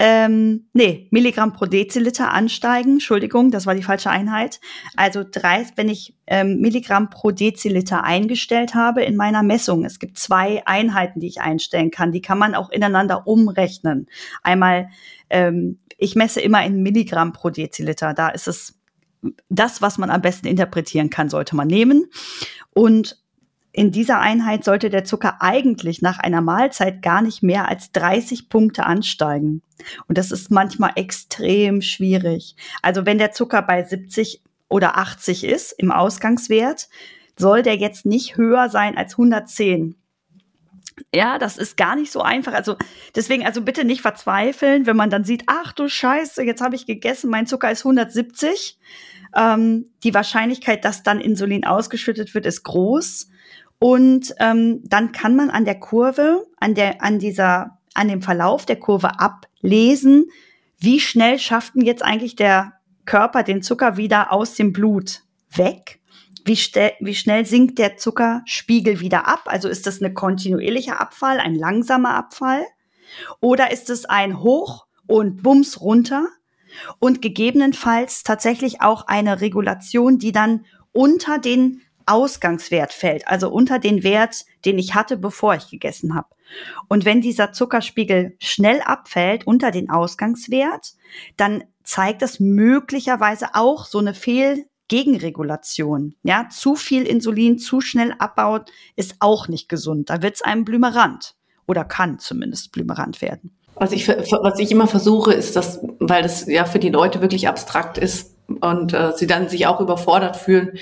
ähm, nee, Milligramm pro Deziliter ansteigen. Entschuldigung, das war die falsche Einheit. Also drei, wenn ich ähm, Milligramm pro Deziliter eingestellt habe in meiner Messung. Es gibt zwei Einheiten, die ich einstellen kann. Die kann man auch ineinander umrechnen. Einmal, ähm, ich messe immer in Milligramm pro Deziliter. Da ist es das, was man am besten interpretieren kann, sollte man nehmen. Und in dieser Einheit sollte der Zucker eigentlich nach einer Mahlzeit gar nicht mehr als 30 Punkte ansteigen. Und das ist manchmal extrem schwierig. Also wenn der Zucker bei 70 oder 80 ist im Ausgangswert, soll der jetzt nicht höher sein als 110. Ja, das ist gar nicht so einfach. Also deswegen, also bitte nicht verzweifeln, wenn man dann sieht, ach du Scheiße, jetzt habe ich gegessen, mein Zucker ist 170 ähm, die Wahrscheinlichkeit, dass dann Insulin ausgeschüttet wird, ist groß. Und ähm, dann kann man an der Kurve, an der, an dieser, an dem Verlauf der Kurve ablesen, wie schnell schafft denn jetzt eigentlich der Körper den Zucker wieder aus dem Blut weg? Wie, wie schnell sinkt der Zuckerspiegel wieder ab? Also ist das ein kontinuierlicher Abfall, ein langsamer Abfall? Oder ist es ein Hoch und Bums runter? und gegebenenfalls tatsächlich auch eine Regulation, die dann unter den Ausgangswert fällt, also unter den Wert, den ich hatte, bevor ich gegessen habe. Und wenn dieser Zuckerspiegel schnell abfällt unter den Ausgangswert, dann zeigt das möglicherweise auch so eine Fehlgegenregulation. Ja, zu viel Insulin zu schnell abbaut ist auch nicht gesund. Da wird es einem blümerant oder kann zumindest blümerant werden. Was ich, was ich immer versuche, ist, dass, weil das ja für die Leute wirklich abstrakt ist und äh, sie dann sich auch überfordert fühlen.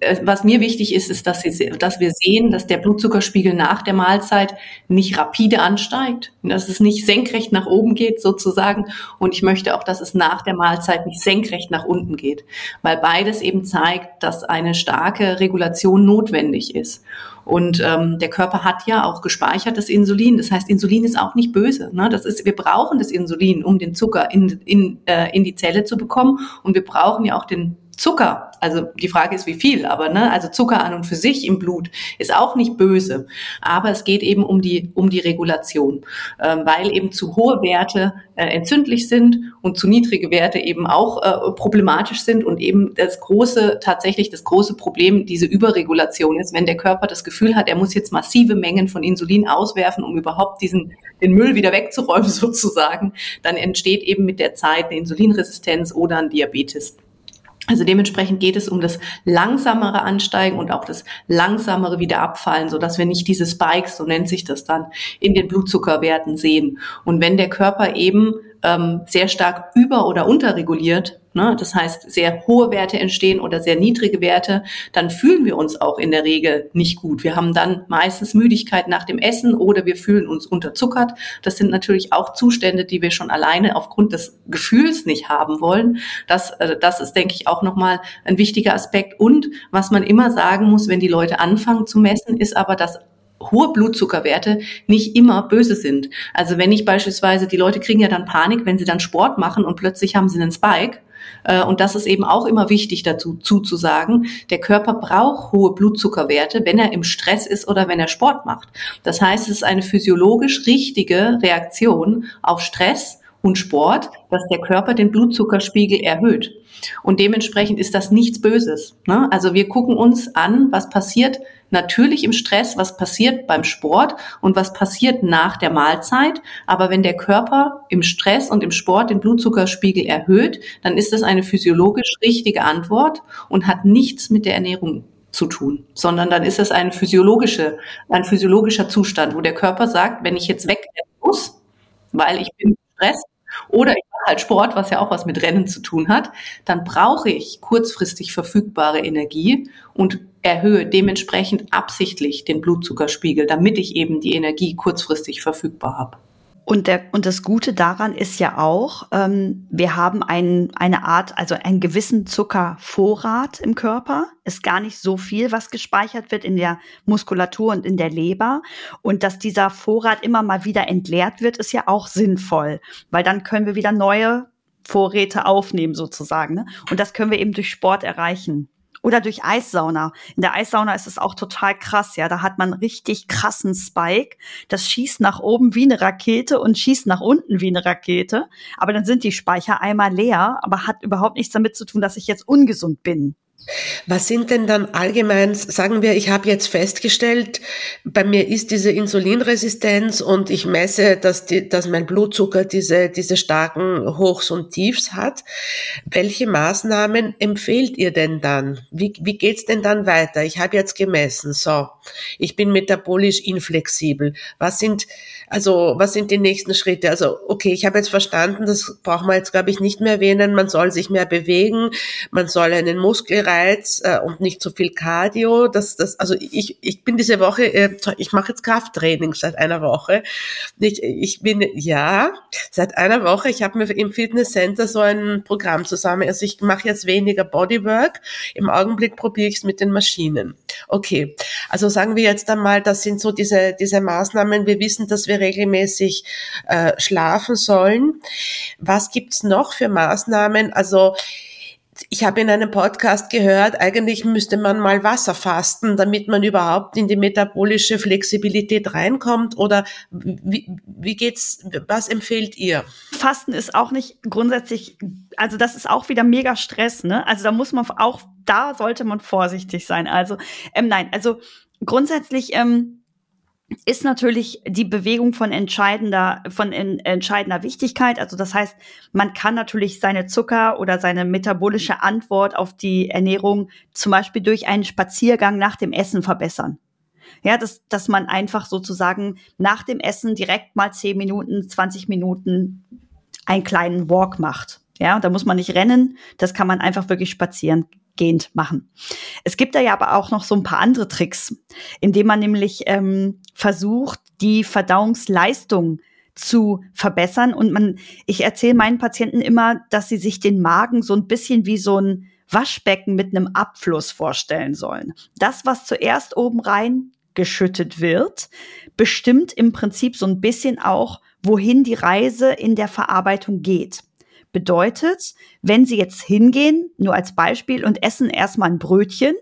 Äh, was mir wichtig ist, ist, dass, sie, dass wir sehen, dass der Blutzuckerspiegel nach der Mahlzeit nicht rapide ansteigt, dass es nicht senkrecht nach oben geht sozusagen. Und ich möchte auch, dass es nach der Mahlzeit nicht senkrecht nach unten geht, weil beides eben zeigt, dass eine starke Regulation notwendig ist. Und ähm, der Körper hat ja auch gespeichertes Insulin. Das heißt, Insulin ist auch nicht böse. Ne? Das ist, wir brauchen das Insulin, um den Zucker in, in, äh, in die Zelle zu bekommen. Und wir brauchen ja auch den Zucker, also die Frage ist wie viel, aber ne, also Zucker an und für sich im Blut ist auch nicht böse, aber es geht eben um die um die Regulation, ähm, weil eben zu hohe Werte äh, entzündlich sind und zu niedrige Werte eben auch äh, problematisch sind und eben das große tatsächlich das große Problem diese Überregulation ist, wenn der Körper das Gefühl hat, er muss jetzt massive Mengen von Insulin auswerfen, um überhaupt diesen den Müll wieder wegzuräumen sozusagen, dann entsteht eben mit der Zeit eine Insulinresistenz oder ein Diabetes. Also dementsprechend geht es um das langsamere Ansteigen und auch das langsamere Wiederabfallen, so dass wir nicht diese Spikes, so nennt sich das dann, in den Blutzuckerwerten sehen. Und wenn der Körper eben ähm, sehr stark über- oder unterreguliert, ne, das heißt sehr hohe Werte entstehen oder sehr niedrige Werte, dann fühlen wir uns auch in der Regel nicht gut. Wir haben dann meistens Müdigkeit nach dem Essen oder wir fühlen uns unterzuckert. Das sind natürlich auch Zustände, die wir schon alleine aufgrund des Gefühls nicht haben wollen. Das, äh, das ist, denke ich, auch nochmal ein wichtiger Aspekt. Und was man immer sagen muss, wenn die Leute anfangen zu messen, ist aber, dass hohe Blutzuckerwerte nicht immer böse sind. Also wenn ich beispielsweise, die Leute kriegen ja dann Panik, wenn sie dann Sport machen und plötzlich haben sie einen Spike. Äh, und das ist eben auch immer wichtig dazu zuzusagen. Der Körper braucht hohe Blutzuckerwerte, wenn er im Stress ist oder wenn er Sport macht. Das heißt, es ist eine physiologisch richtige Reaktion auf Stress und Sport, dass der Körper den Blutzuckerspiegel erhöht. Und dementsprechend ist das nichts Böses. Ne? Also wir gucken uns an, was passiert natürlich im Stress, was passiert beim Sport und was passiert nach der Mahlzeit. Aber wenn der Körper im Stress und im Sport den Blutzuckerspiegel erhöht, dann ist das eine physiologisch richtige Antwort und hat nichts mit der Ernährung zu tun, sondern dann ist es ein physiologische, ein physiologischer Zustand, wo der Körper sagt, wenn ich jetzt weg muss, weil ich bin gestresst, oder ich mache halt Sport, was ja auch was mit Rennen zu tun hat, dann brauche ich kurzfristig verfügbare Energie und erhöhe dementsprechend absichtlich den Blutzuckerspiegel, damit ich eben die Energie kurzfristig verfügbar habe. Und, der, und das Gute daran ist ja auch, ähm, wir haben ein, eine Art, also einen gewissen Zuckervorrat im Körper. Ist gar nicht so viel, was gespeichert wird in der Muskulatur und in der Leber. Und dass dieser Vorrat immer mal wieder entleert wird, ist ja auch sinnvoll, weil dann können wir wieder neue Vorräte aufnehmen sozusagen. Ne? Und das können wir eben durch Sport erreichen. Oder durch Eissauna. In der Eissauna ist es auch total krass, ja. Da hat man richtig krassen Spike. Das schießt nach oben wie eine Rakete und schießt nach unten wie eine Rakete. Aber dann sind die Speicher einmal leer, aber hat überhaupt nichts damit zu tun, dass ich jetzt ungesund bin. Was sind denn dann allgemein, sagen wir, ich habe jetzt festgestellt, bei mir ist diese Insulinresistenz und ich messe, dass, die, dass mein Blutzucker diese, diese starken Hochs und Tiefs hat. Welche Maßnahmen empfehlt ihr denn dann? Wie, wie geht's denn dann weiter? Ich habe jetzt gemessen, so, ich bin metabolisch inflexibel. Was sind, also, was sind die nächsten Schritte? Also, okay, ich habe jetzt verstanden, das braucht man jetzt, glaube ich, nicht mehr erwähnen. Man soll sich mehr bewegen, man soll einen Muskel Reiz äh, und nicht so viel Cardio. Das, das, also ich, ich bin diese Woche, äh, ich mache jetzt Krafttraining seit einer Woche. Ich, ich bin, ja, seit einer Woche, ich habe mir im Fitnesscenter so ein Programm zusammen. Also ich mache jetzt weniger Bodywork. Im Augenblick probiere ich es mit den Maschinen. Okay, also sagen wir jetzt einmal, das sind so diese, diese Maßnahmen. Wir wissen, dass wir regelmäßig äh, schlafen sollen. Was gibt's noch für Maßnahmen? Also ich habe in einem Podcast gehört, eigentlich müsste man mal Wasser fasten, damit man überhaupt in die metabolische Flexibilität reinkommt. Oder wie, wie geht's? Was empfehlt ihr? Fasten ist auch nicht grundsätzlich, also das ist auch wieder mega Stress, ne? Also da muss man auch, da sollte man vorsichtig sein. Also ähm, nein, also grundsätzlich ähm, ist natürlich die Bewegung von entscheidender, von in, entscheidender Wichtigkeit. Also das heißt, man kann natürlich seine Zucker oder seine metabolische Antwort auf die Ernährung zum Beispiel durch einen Spaziergang nach dem Essen verbessern. Ja, dass, dass man einfach sozusagen nach dem Essen direkt mal 10 Minuten, 20 Minuten einen kleinen Walk macht. Ja, da muss man nicht rennen, das kann man einfach wirklich spazieren gehend machen. Es gibt da ja aber auch noch so ein paar andere Tricks, indem man nämlich ähm, versucht, die Verdauungsleistung zu verbessern. Und man, ich erzähle meinen Patienten immer, dass sie sich den Magen so ein bisschen wie so ein Waschbecken mit einem Abfluss vorstellen sollen. Das, was zuerst oben rein geschüttet wird, bestimmt im Prinzip so ein bisschen auch, wohin die Reise in der Verarbeitung geht. Bedeutet, wenn Sie jetzt hingehen, nur als Beispiel, und essen erstmal ein Brötchen,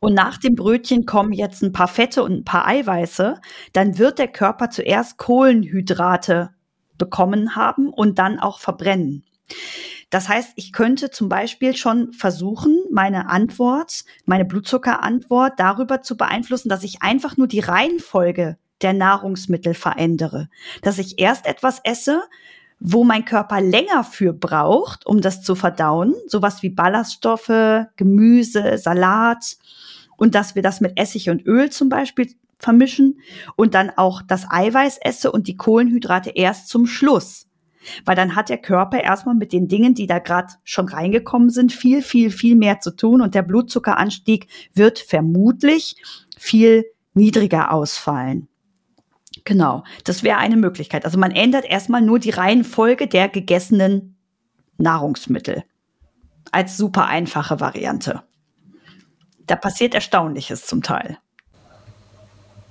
und nach dem Brötchen kommen jetzt ein paar Fette und ein paar Eiweiße, dann wird der Körper zuerst Kohlenhydrate bekommen haben und dann auch verbrennen. Das heißt, ich könnte zum Beispiel schon versuchen, meine Antwort, meine Blutzuckerantwort darüber zu beeinflussen, dass ich einfach nur die Reihenfolge der Nahrungsmittel verändere. Dass ich erst etwas esse, wo mein Körper länger für braucht, um das zu verdauen, sowas wie Ballaststoffe, Gemüse, Salat, und dass wir das mit Essig und Öl zum Beispiel vermischen und dann auch das Eiweiß esse und die Kohlenhydrate erst zum Schluss. Weil dann hat der Körper erstmal mit den Dingen, die da gerade schon reingekommen sind, viel, viel, viel mehr zu tun und der Blutzuckeranstieg wird vermutlich viel niedriger ausfallen. Genau, das wäre eine Möglichkeit. Also man ändert erstmal nur die Reihenfolge der gegessenen Nahrungsmittel als super einfache Variante. Da passiert Erstaunliches zum Teil.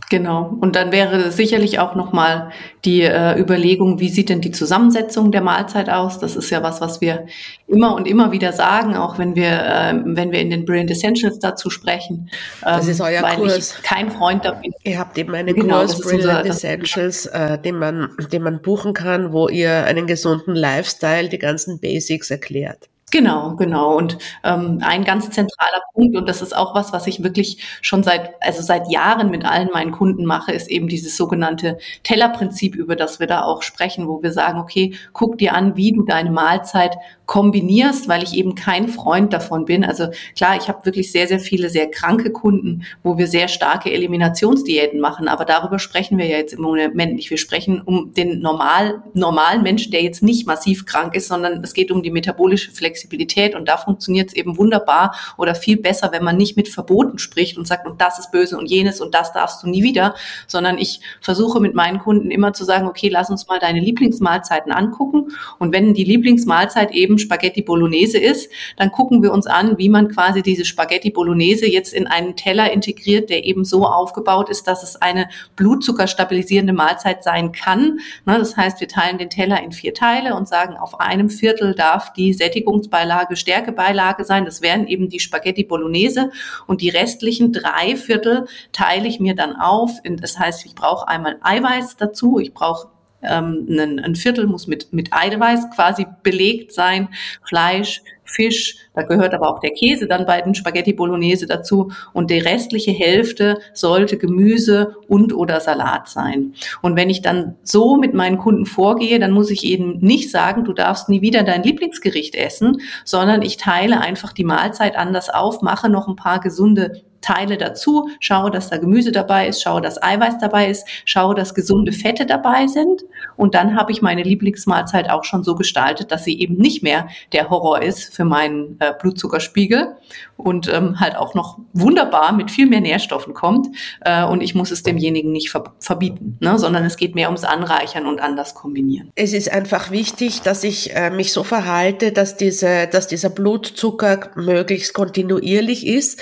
Genau. Und dann wäre sicherlich auch nochmal die äh, Überlegung, wie sieht denn die Zusammensetzung der Mahlzeit aus? Das ist ja was, was wir immer und immer wieder sagen, auch wenn wir, äh, wenn wir in den Brilliant Essentials dazu sprechen. Ähm, das ist euer weil Kurs. Ich kein Freund davon. Ihr habt eben einen genau, Kurs Brilliant unser, Essentials, äh, den man, den man buchen kann, wo ihr einen gesunden Lifestyle, die ganzen Basics erklärt. Genau, genau. Und ähm, ein ganz zentraler Punkt, und das ist auch was, was ich wirklich schon seit, also seit Jahren mit allen meinen Kunden mache, ist eben dieses sogenannte Tellerprinzip, über das wir da auch sprechen, wo wir sagen, okay, guck dir an, wie du deine Mahlzeit kombinierst, weil ich eben kein Freund davon bin. Also klar, ich habe wirklich sehr, sehr viele sehr kranke Kunden, wo wir sehr starke Eliminationsdiäten machen, aber darüber sprechen wir ja jetzt im Moment nicht. Wir sprechen um den normal, normalen Menschen, der jetzt nicht massiv krank ist, sondern es geht um die metabolische Flexibilität und da funktioniert es eben wunderbar oder viel besser, wenn man nicht mit Verboten spricht und sagt, und das ist böse und jenes und das darfst du nie wieder, sondern ich versuche mit meinen Kunden immer zu sagen, okay, lass uns mal deine Lieblingsmahlzeiten angucken und wenn die Lieblingsmahlzeit eben eben Spaghetti Bolognese ist, dann gucken wir uns an, wie man quasi diese Spaghetti Bolognese jetzt in einen Teller integriert, der eben so aufgebaut ist, dass es eine blutzuckerstabilisierende Mahlzeit sein kann. Ne, das heißt, wir teilen den Teller in vier Teile und sagen, auf einem Viertel darf die Sättigungsbeilage Stärkebeilage sein. Das wären eben die Spaghetti Bolognese und die restlichen drei Viertel teile ich mir dann auf. Das heißt, ich brauche einmal Eiweiß dazu, ich brauche ähm, ein, ein Viertel muss mit, mit Eiweiß quasi belegt sein, Fleisch, Fisch, da gehört aber auch der Käse dann bei den Spaghetti Bolognese dazu und die restliche Hälfte sollte Gemüse und oder Salat sein. Und wenn ich dann so mit meinen Kunden vorgehe, dann muss ich eben nicht sagen, du darfst nie wieder dein Lieblingsgericht essen, sondern ich teile einfach die Mahlzeit anders auf, mache noch ein paar gesunde Teile dazu, schaue, dass da Gemüse dabei ist, schaue, dass Eiweiß dabei ist, schaue, dass gesunde Fette dabei sind und dann habe ich meine Lieblingsmahlzeit auch schon so gestaltet, dass sie eben nicht mehr der Horror ist für meinen äh, Blutzuckerspiegel und ähm, halt auch noch wunderbar mit viel mehr Nährstoffen kommt äh, und ich muss es demjenigen nicht ver verbieten, ne, sondern es geht mehr ums Anreichern und anders kombinieren. Es ist einfach wichtig, dass ich äh, mich so verhalte, dass diese, dass dieser Blutzucker möglichst kontinuierlich ist.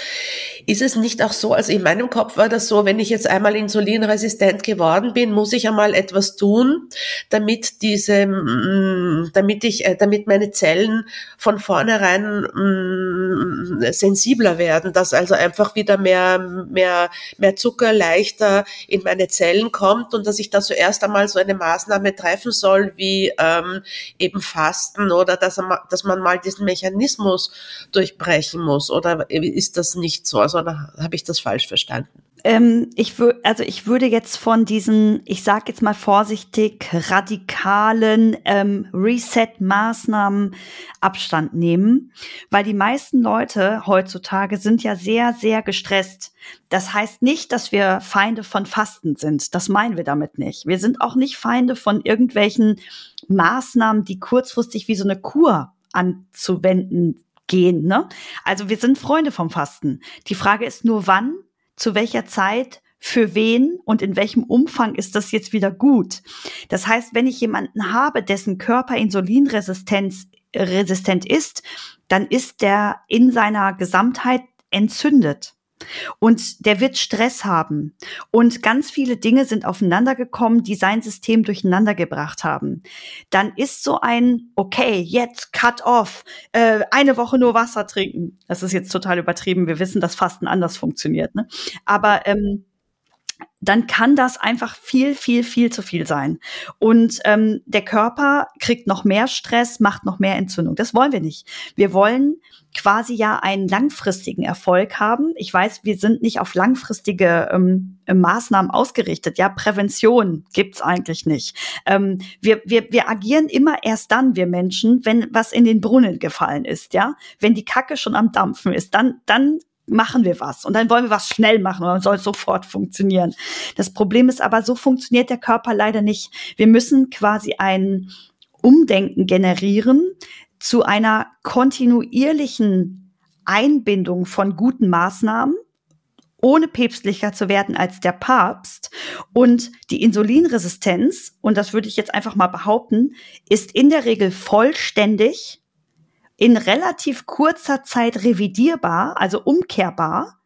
Ist es nicht auch so, also in meinem Kopf war das so, wenn ich jetzt einmal insulinresistent geworden bin, muss ich einmal etwas tun, damit diese, mm, damit ich, äh, damit meine Zellen von vornherein mm, sensibler werden, dass also einfach wieder mehr, mehr, mehr Zucker leichter in meine Zellen kommt und dass ich da zuerst einmal so eine Maßnahme treffen soll, wie ähm, eben Fasten oder dass, dass man mal diesen Mechanismus durchbrechen muss. Oder ist das nicht so? Also habe ich das falsch verstanden? Ähm, ich würde, also ich würde jetzt von diesen, ich sage jetzt mal vorsichtig, radikalen ähm, Reset-Maßnahmen Abstand nehmen, weil die meisten Leute heutzutage sind ja sehr, sehr gestresst. Das heißt nicht, dass wir Feinde von Fasten sind. Das meinen wir damit nicht. Wir sind auch nicht Feinde von irgendwelchen Maßnahmen, die kurzfristig wie so eine Kur anzuwenden gehen. Ne? Also wir sind Freunde vom Fasten. Die Frage ist nur, wann, zu welcher Zeit, für wen und in welchem Umfang ist das jetzt wieder gut. Das heißt, wenn ich jemanden habe, dessen Körper insulinresistent resistent ist, dann ist der in seiner Gesamtheit entzündet. Und der wird Stress haben. Und ganz viele Dinge sind aufeinander gekommen, die sein System durcheinander gebracht haben. Dann ist so ein, okay, jetzt cut off, äh, eine Woche nur Wasser trinken. Das ist jetzt total übertrieben. Wir wissen, dass Fasten anders funktioniert. Ne? Aber ähm, dann kann das einfach viel, viel, viel zu viel sein. Und ähm, der Körper kriegt noch mehr Stress, macht noch mehr Entzündung. Das wollen wir nicht. Wir wollen quasi ja einen langfristigen Erfolg haben. Ich weiß, wir sind nicht auf langfristige ähm, Maßnahmen ausgerichtet. Ja, Prävention gibt's eigentlich nicht. Ähm, wir, wir, wir agieren immer erst dann, wir Menschen, wenn was in den Brunnen gefallen ist. Ja, wenn die Kacke schon am Dampfen ist, dann, dann machen wir was und dann wollen wir was schnell machen und dann soll es sofort funktionieren. Das Problem ist aber, so funktioniert der Körper leider nicht. Wir müssen quasi ein Umdenken generieren zu einer kontinuierlichen Einbindung von guten Maßnahmen, ohne päpstlicher zu werden als der Papst. Und die Insulinresistenz, und das würde ich jetzt einfach mal behaupten, ist in der Regel vollständig in relativ kurzer Zeit revidierbar, also umkehrbar,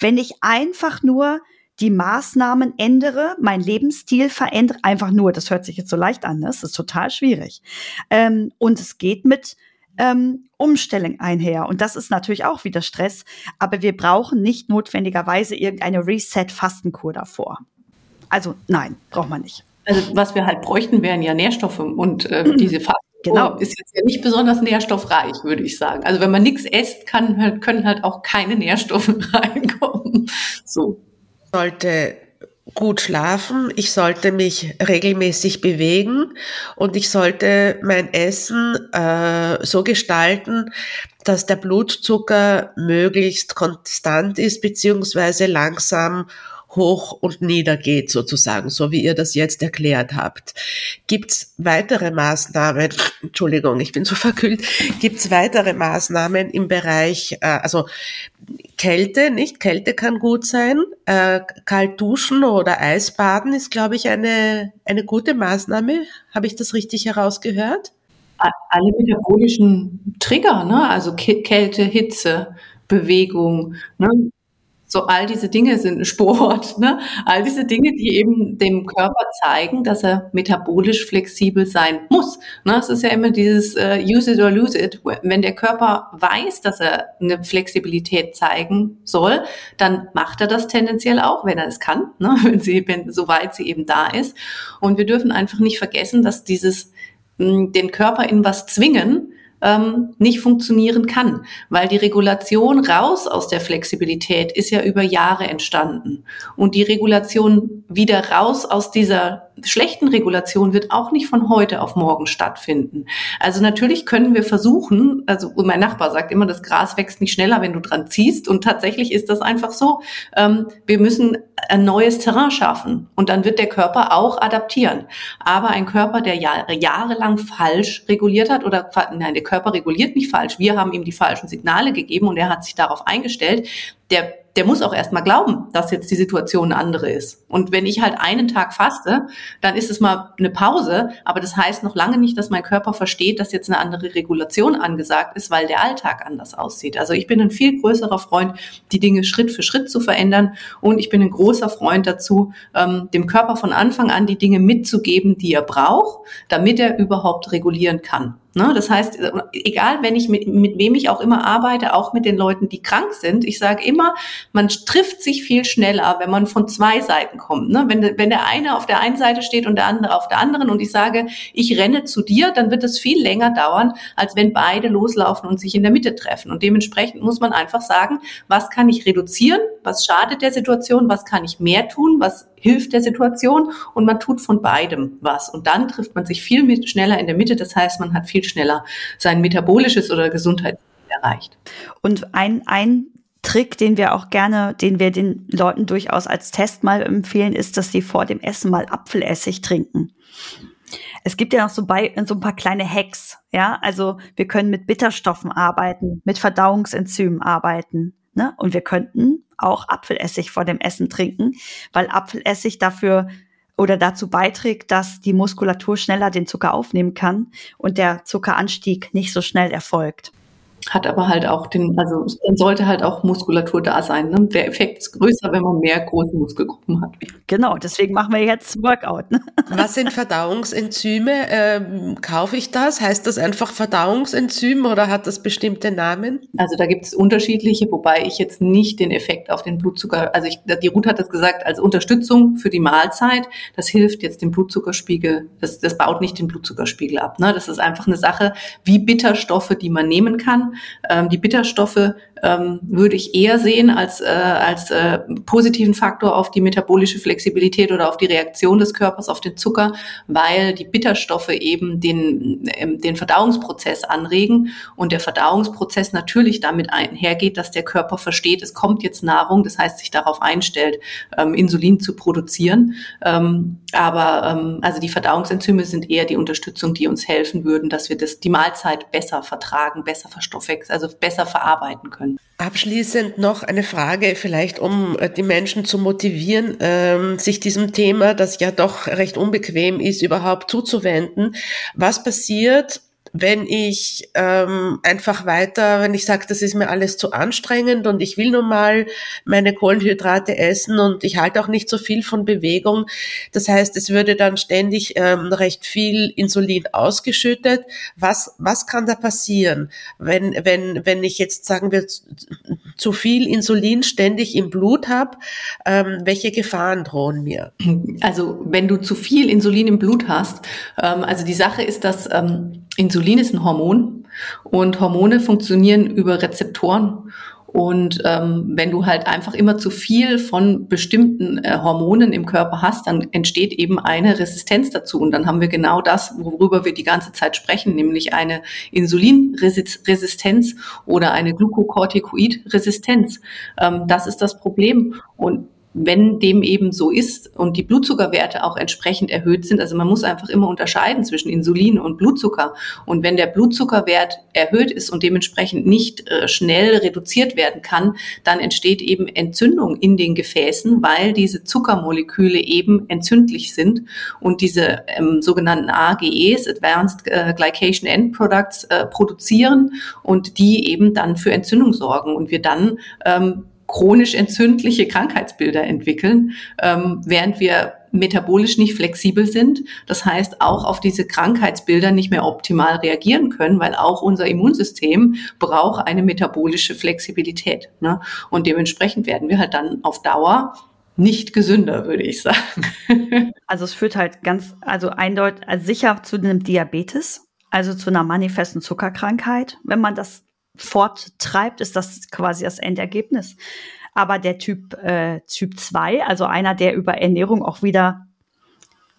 wenn ich einfach nur die Maßnahmen ändere, mein Lebensstil verändere, einfach nur, das hört sich jetzt so leicht an, ne? das ist total schwierig. Ähm, und es geht mit ähm, Umstellung einher. Und das ist natürlich auch wieder Stress, aber wir brauchen nicht notwendigerweise irgendeine Reset-Fastenkur davor. Also nein, braucht man nicht. Also was wir halt bräuchten, wären ja Nährstoffe und äh, diese Fasten Genau. Ist jetzt ja nicht besonders nährstoffreich, würde ich sagen. Also wenn man nichts isst, kann können halt auch keine Nährstoffe reinkommen. So. Sollte gut schlafen, ich sollte mich regelmäßig bewegen und ich sollte mein Essen äh, so gestalten, dass der Blutzucker möglichst konstant ist, beziehungsweise langsam hoch und nieder geht sozusagen, so wie ihr das jetzt erklärt habt. Gibt's weitere Maßnahmen, Entschuldigung, ich bin so verkühlt, gibt's weitere Maßnahmen im Bereich, äh, also Kälte, nicht? Kälte kann gut sein. Äh, kalt duschen oder Eisbaden ist, glaube ich, eine, eine gute Maßnahme. Habe ich das richtig herausgehört? Alle metabolischen Trigger, ne? also Kälte, Hitze, Bewegung, ne? So all diese Dinge sind Sport, ne? all diese Dinge, die eben dem Körper zeigen, dass er metabolisch flexibel sein muss. Ne? Es ist ja immer dieses uh, use it or lose it. Wenn der Körper weiß, dass er eine Flexibilität zeigen soll, dann macht er das tendenziell auch, wenn er es kann, ne? wenn sie, wenn, soweit sie eben da ist. Und wir dürfen einfach nicht vergessen, dass dieses hm, den Körper in was zwingen, ähm, nicht funktionieren kann, weil die Regulation raus aus der Flexibilität ist ja über Jahre entstanden. Und die Regulation wieder raus aus dieser schlechten Regulation wird auch nicht von heute auf morgen stattfinden. Also natürlich können wir versuchen, also mein Nachbar sagt immer, das Gras wächst nicht schneller, wenn du dran ziehst. Und tatsächlich ist das einfach so. Ähm, wir müssen ein neues Terrain schaffen und dann wird der Körper auch adaptieren. Aber ein Körper, der Jahre, jahrelang falsch reguliert hat oder nein, der Körper reguliert nicht falsch. Wir haben ihm die falschen Signale gegeben und er hat sich darauf eingestellt. Der der muss auch erstmal glauben, dass jetzt die Situation eine andere ist. Und wenn ich halt einen Tag faste, dann ist es mal eine Pause, aber das heißt noch lange nicht, dass mein Körper versteht, dass jetzt eine andere Regulation angesagt ist, weil der Alltag anders aussieht. Also ich bin ein viel größerer Freund, die Dinge Schritt für Schritt zu verändern und ich bin ein großer Freund dazu, ähm, dem Körper von Anfang an die Dinge mitzugeben, die er braucht, damit er überhaupt regulieren kann. Ne? Das heißt, egal, wenn ich mit, mit wem ich auch immer arbeite, auch mit den Leuten, die krank sind, ich sage immer, man trifft sich viel schneller, wenn man von zwei Seiten kommt. Ne? Wenn, wenn der eine auf der einen Seite steht und der andere auf der anderen und ich sage, ich renne zu dir, dann wird es viel länger dauern, als wenn beide loslaufen und sich in der Mitte treffen. Und dementsprechend muss man einfach sagen, was kann ich reduzieren, was schadet der Situation, was kann ich mehr tun, was hilft der Situation und man tut von beidem was. Und dann trifft man sich viel schneller in der Mitte. Das heißt, man hat viel schneller sein metabolisches oder Gesundheitsziel erreicht. Und ein, ein Trick, den wir auch gerne, den wir den Leuten durchaus als Test mal empfehlen, ist, dass sie vor dem Essen mal Apfelessig trinken. Es gibt ja noch so, bei, so ein paar kleine Hacks, ja. Also wir können mit Bitterstoffen arbeiten, mit Verdauungsenzymen arbeiten, ne? Und wir könnten auch Apfelessig vor dem Essen trinken, weil Apfelessig dafür oder dazu beiträgt, dass die Muskulatur schneller den Zucker aufnehmen kann und der Zuckeranstieg nicht so schnell erfolgt. Hat aber halt auch den, also dann sollte halt auch Muskulatur da sein. Ne? Der Effekt ist größer, wenn man mehr große Muskelgruppen hat. Genau, deswegen machen wir jetzt Workout. Ne? Was sind Verdauungsenzyme? Ähm, kaufe ich das? Heißt das einfach Verdauungsenzym oder hat das bestimmte Namen? Also da gibt es unterschiedliche, wobei ich jetzt nicht den Effekt auf den Blutzucker, also ich, die Ruth hat das gesagt, als Unterstützung für die Mahlzeit, das hilft jetzt dem Blutzuckerspiegel, das, das baut nicht den Blutzuckerspiegel ab. Ne? Das ist einfach eine Sache, wie Bitterstoffe, die man nehmen kann. Ähm, die Bitterstoffe ähm, würde ich eher sehen als, äh, als äh, positiven Faktor auf die metabolische Flexibilität oder auf die Reaktion des Körpers auf den Zucker, weil die Bitterstoffe eben den, ähm, den Verdauungsprozess anregen und der Verdauungsprozess natürlich damit einhergeht, dass der Körper versteht, es kommt jetzt Nahrung, das heißt sich darauf einstellt, ähm, Insulin zu produzieren. Ähm, aber ähm, also die Verdauungsenzyme sind eher die Unterstützung, die uns helfen würden, dass wir das, die Mahlzeit besser vertragen, besser verstoffwechseln, also besser verarbeiten können. Abschließend noch eine Frage, vielleicht um äh, die Menschen zu motivieren, ähm, sich diesem Thema, das ja doch recht unbequem ist, überhaupt zuzuwenden. Was passiert, wenn ich ähm, einfach weiter, wenn ich sage, das ist mir alles zu anstrengend und ich will nun mal meine Kohlenhydrate essen und ich halte auch nicht so viel von Bewegung. Das heißt, es würde dann ständig ähm, recht viel Insulin ausgeschüttet. Was, was kann da passieren, wenn, wenn, wenn ich jetzt, sagen wir, zu viel Insulin ständig im Blut habe? Ähm, welche Gefahren drohen mir? Also wenn du zu viel Insulin im Blut hast, ähm, also die Sache ist, dass ähm, Insulin ist ein Hormon und Hormone funktionieren über Rezeptoren. Und ähm, wenn du halt einfach immer zu viel von bestimmten äh, Hormonen im Körper hast, dann entsteht eben eine Resistenz dazu. Und dann haben wir genau das, worüber wir die ganze Zeit sprechen, nämlich eine Insulinresistenz oder eine Glucocorticoid-Resistenz. Ähm, das ist das Problem. Und wenn dem eben so ist und die Blutzuckerwerte auch entsprechend erhöht sind, also man muss einfach immer unterscheiden zwischen Insulin und Blutzucker. Und wenn der Blutzuckerwert erhöht ist und dementsprechend nicht äh, schnell reduziert werden kann, dann entsteht eben Entzündung in den Gefäßen, weil diese Zuckermoleküle eben entzündlich sind und diese ähm, sogenannten AGEs, Advanced äh, Glycation End Products, äh, produzieren und die eben dann für Entzündung sorgen und wir dann ähm, chronisch entzündliche Krankheitsbilder entwickeln, ähm, während wir metabolisch nicht flexibel sind. Das heißt, auch auf diese Krankheitsbilder nicht mehr optimal reagieren können, weil auch unser Immunsystem braucht eine metabolische Flexibilität. Ne? Und dementsprechend werden wir halt dann auf Dauer nicht gesünder, würde ich sagen. Also es führt halt ganz, also eindeutig, also sicher zu einem Diabetes, also zu einer manifesten Zuckerkrankheit, wenn man das forttreibt, ist das quasi das Endergebnis. Aber der Typ, äh, Typ 2, also einer, der über Ernährung auch wieder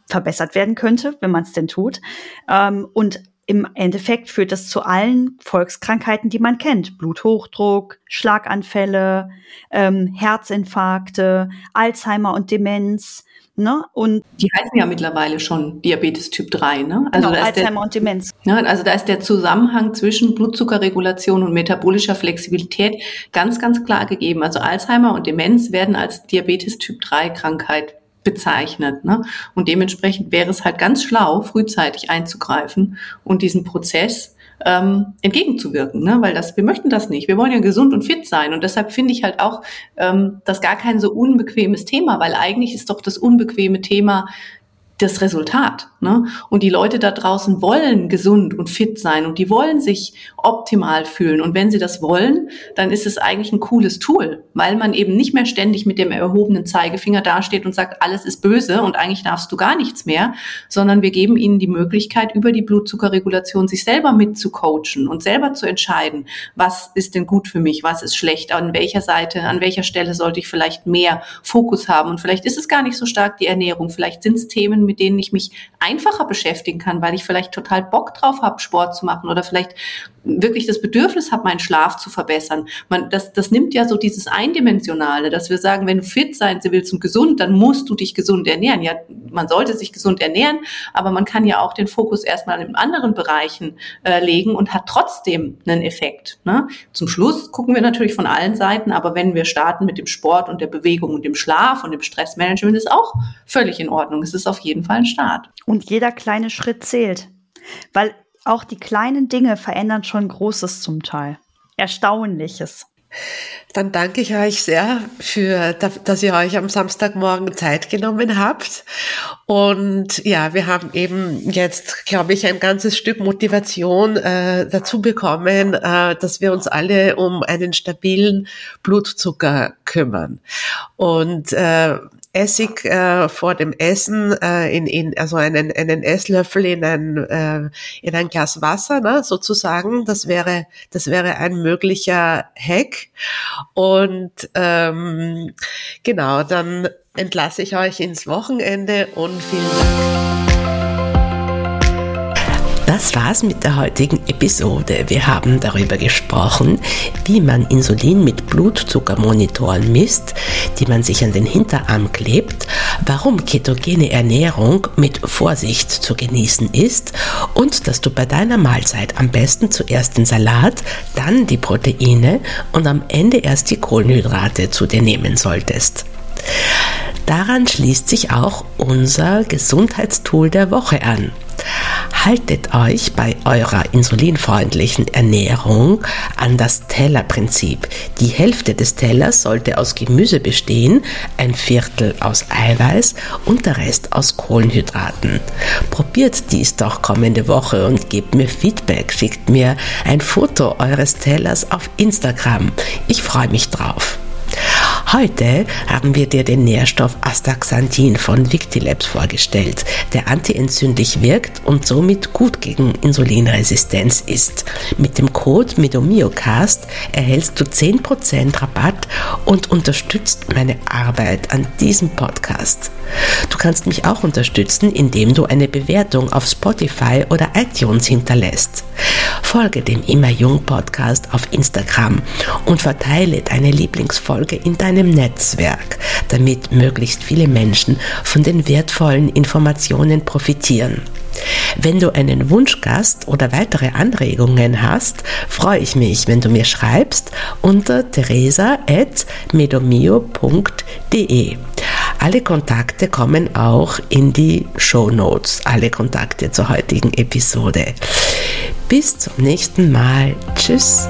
verbessert werden könnte, wenn man es denn tut. Ähm, und im Endeffekt führt das zu allen Volkskrankheiten, die man kennt. Bluthochdruck, Schlaganfälle, ähm, Herzinfarkte, Alzheimer und Demenz, Ne? Und die heißen ja mittlerweile schon Diabetes Typ 3. Ne? Also genau, Alzheimer der, und Demenz. Ne, also da ist der Zusammenhang zwischen Blutzuckerregulation und metabolischer Flexibilität ganz, ganz klar gegeben. Also Alzheimer und Demenz werden als Diabetes Typ 3 Krankheit bezeichnet. Ne? Und dementsprechend wäre es halt ganz schlau, frühzeitig einzugreifen und diesen Prozess ähm, entgegenzuwirken, ne? weil das, wir möchten das nicht. Wir wollen ja gesund und fit sein und deshalb finde ich halt auch ähm, das gar kein so unbequemes Thema, weil eigentlich ist doch das unbequeme Thema das Resultat. Ne? Und die Leute da draußen wollen gesund und fit sein und die wollen sich optimal fühlen. Und wenn sie das wollen, dann ist es eigentlich ein cooles Tool, weil man eben nicht mehr ständig mit dem erhobenen Zeigefinger dasteht und sagt, alles ist böse und eigentlich darfst du gar nichts mehr, sondern wir geben ihnen die Möglichkeit, über die Blutzuckerregulation sich selber mitzucoachen und selber zu entscheiden, was ist denn gut für mich, was ist schlecht, an welcher Seite, an welcher Stelle sollte ich vielleicht mehr Fokus haben. Und vielleicht ist es gar nicht so stark die Ernährung, vielleicht sind es Themen, mit denen ich mich einfacher beschäftigen kann, weil ich vielleicht total Bock drauf habe, Sport zu machen oder vielleicht wirklich das Bedürfnis habe, meinen Schlaf zu verbessern. Man, das, das nimmt ja so dieses Eindimensionale, dass wir sagen, wenn du fit sein willst und gesund, dann musst du dich gesund ernähren. Ja, man sollte sich gesund ernähren, aber man kann ja auch den Fokus erstmal in anderen Bereichen äh, legen und hat trotzdem einen Effekt. Ne? Zum Schluss gucken wir natürlich von allen Seiten, aber wenn wir starten mit dem Sport und der Bewegung und dem Schlaf und dem Stressmanagement, ist auch völlig in Ordnung. Es ist auf jeden Fall ein Start. Und jeder kleine Schritt zählt. Weil auch die kleinen Dinge verändern schon Großes zum Teil. Erstaunliches. Dann danke ich euch sehr für, dass ihr euch am Samstagmorgen Zeit genommen habt. Und ja, wir haben eben jetzt, glaube ich, ein ganzes Stück Motivation äh, dazu bekommen, äh, dass wir uns alle um einen stabilen Blutzucker kümmern. Und äh, Essig äh, vor dem Essen äh, in, in also einen, einen Esslöffel in ein äh, in ein Glas Wasser, ne, sozusagen. Das wäre das wäre ein möglicher Hack. Und ähm, genau, dann entlasse ich euch ins Wochenende und vielen Dank. Das war's mit der heutigen Episode. Wir haben darüber gesprochen, wie man Insulin mit Blutzuckermonitoren misst, die man sich an den Hinterarm klebt, warum ketogene Ernährung mit Vorsicht zu genießen ist und dass du bei deiner Mahlzeit am besten zuerst den Salat, dann die Proteine und am Ende erst die Kohlenhydrate zu dir nehmen solltest. Daran schließt sich auch unser Gesundheitstool der Woche an. Haltet euch bei eurer insulinfreundlichen Ernährung an das Tellerprinzip. Die Hälfte des Tellers sollte aus Gemüse bestehen, ein Viertel aus Eiweiß und der Rest aus Kohlenhydraten. Probiert dies doch kommende Woche und gebt mir Feedback. Schickt mir ein Foto eures Tellers auf Instagram. Ich freue mich drauf. Heute haben wir dir den Nährstoff Astaxanthin von Victilabs vorgestellt, der antientzündlich wirkt und somit gut gegen Insulinresistenz ist. Mit dem Code MEDOMIOCAST erhältst du 10% Rabatt und unterstützt meine Arbeit an diesem Podcast. Du kannst mich auch unterstützen, indem du eine Bewertung auf Spotify oder iTunes hinterlässt. Folge dem Immer Jung Podcast auf Instagram und verteile deine Lieblingsfolge in deinem Netzwerk, damit möglichst viele Menschen von den wertvollen Informationen profitieren. Wenn du einen Wunschgast oder weitere Anregungen hast, freue ich mich, wenn du mir schreibst unter teresa.medomio.de. Alle Kontakte kommen auch in die Show Notes, alle Kontakte zur heutigen Episode. Bis zum nächsten Mal. Tschüss.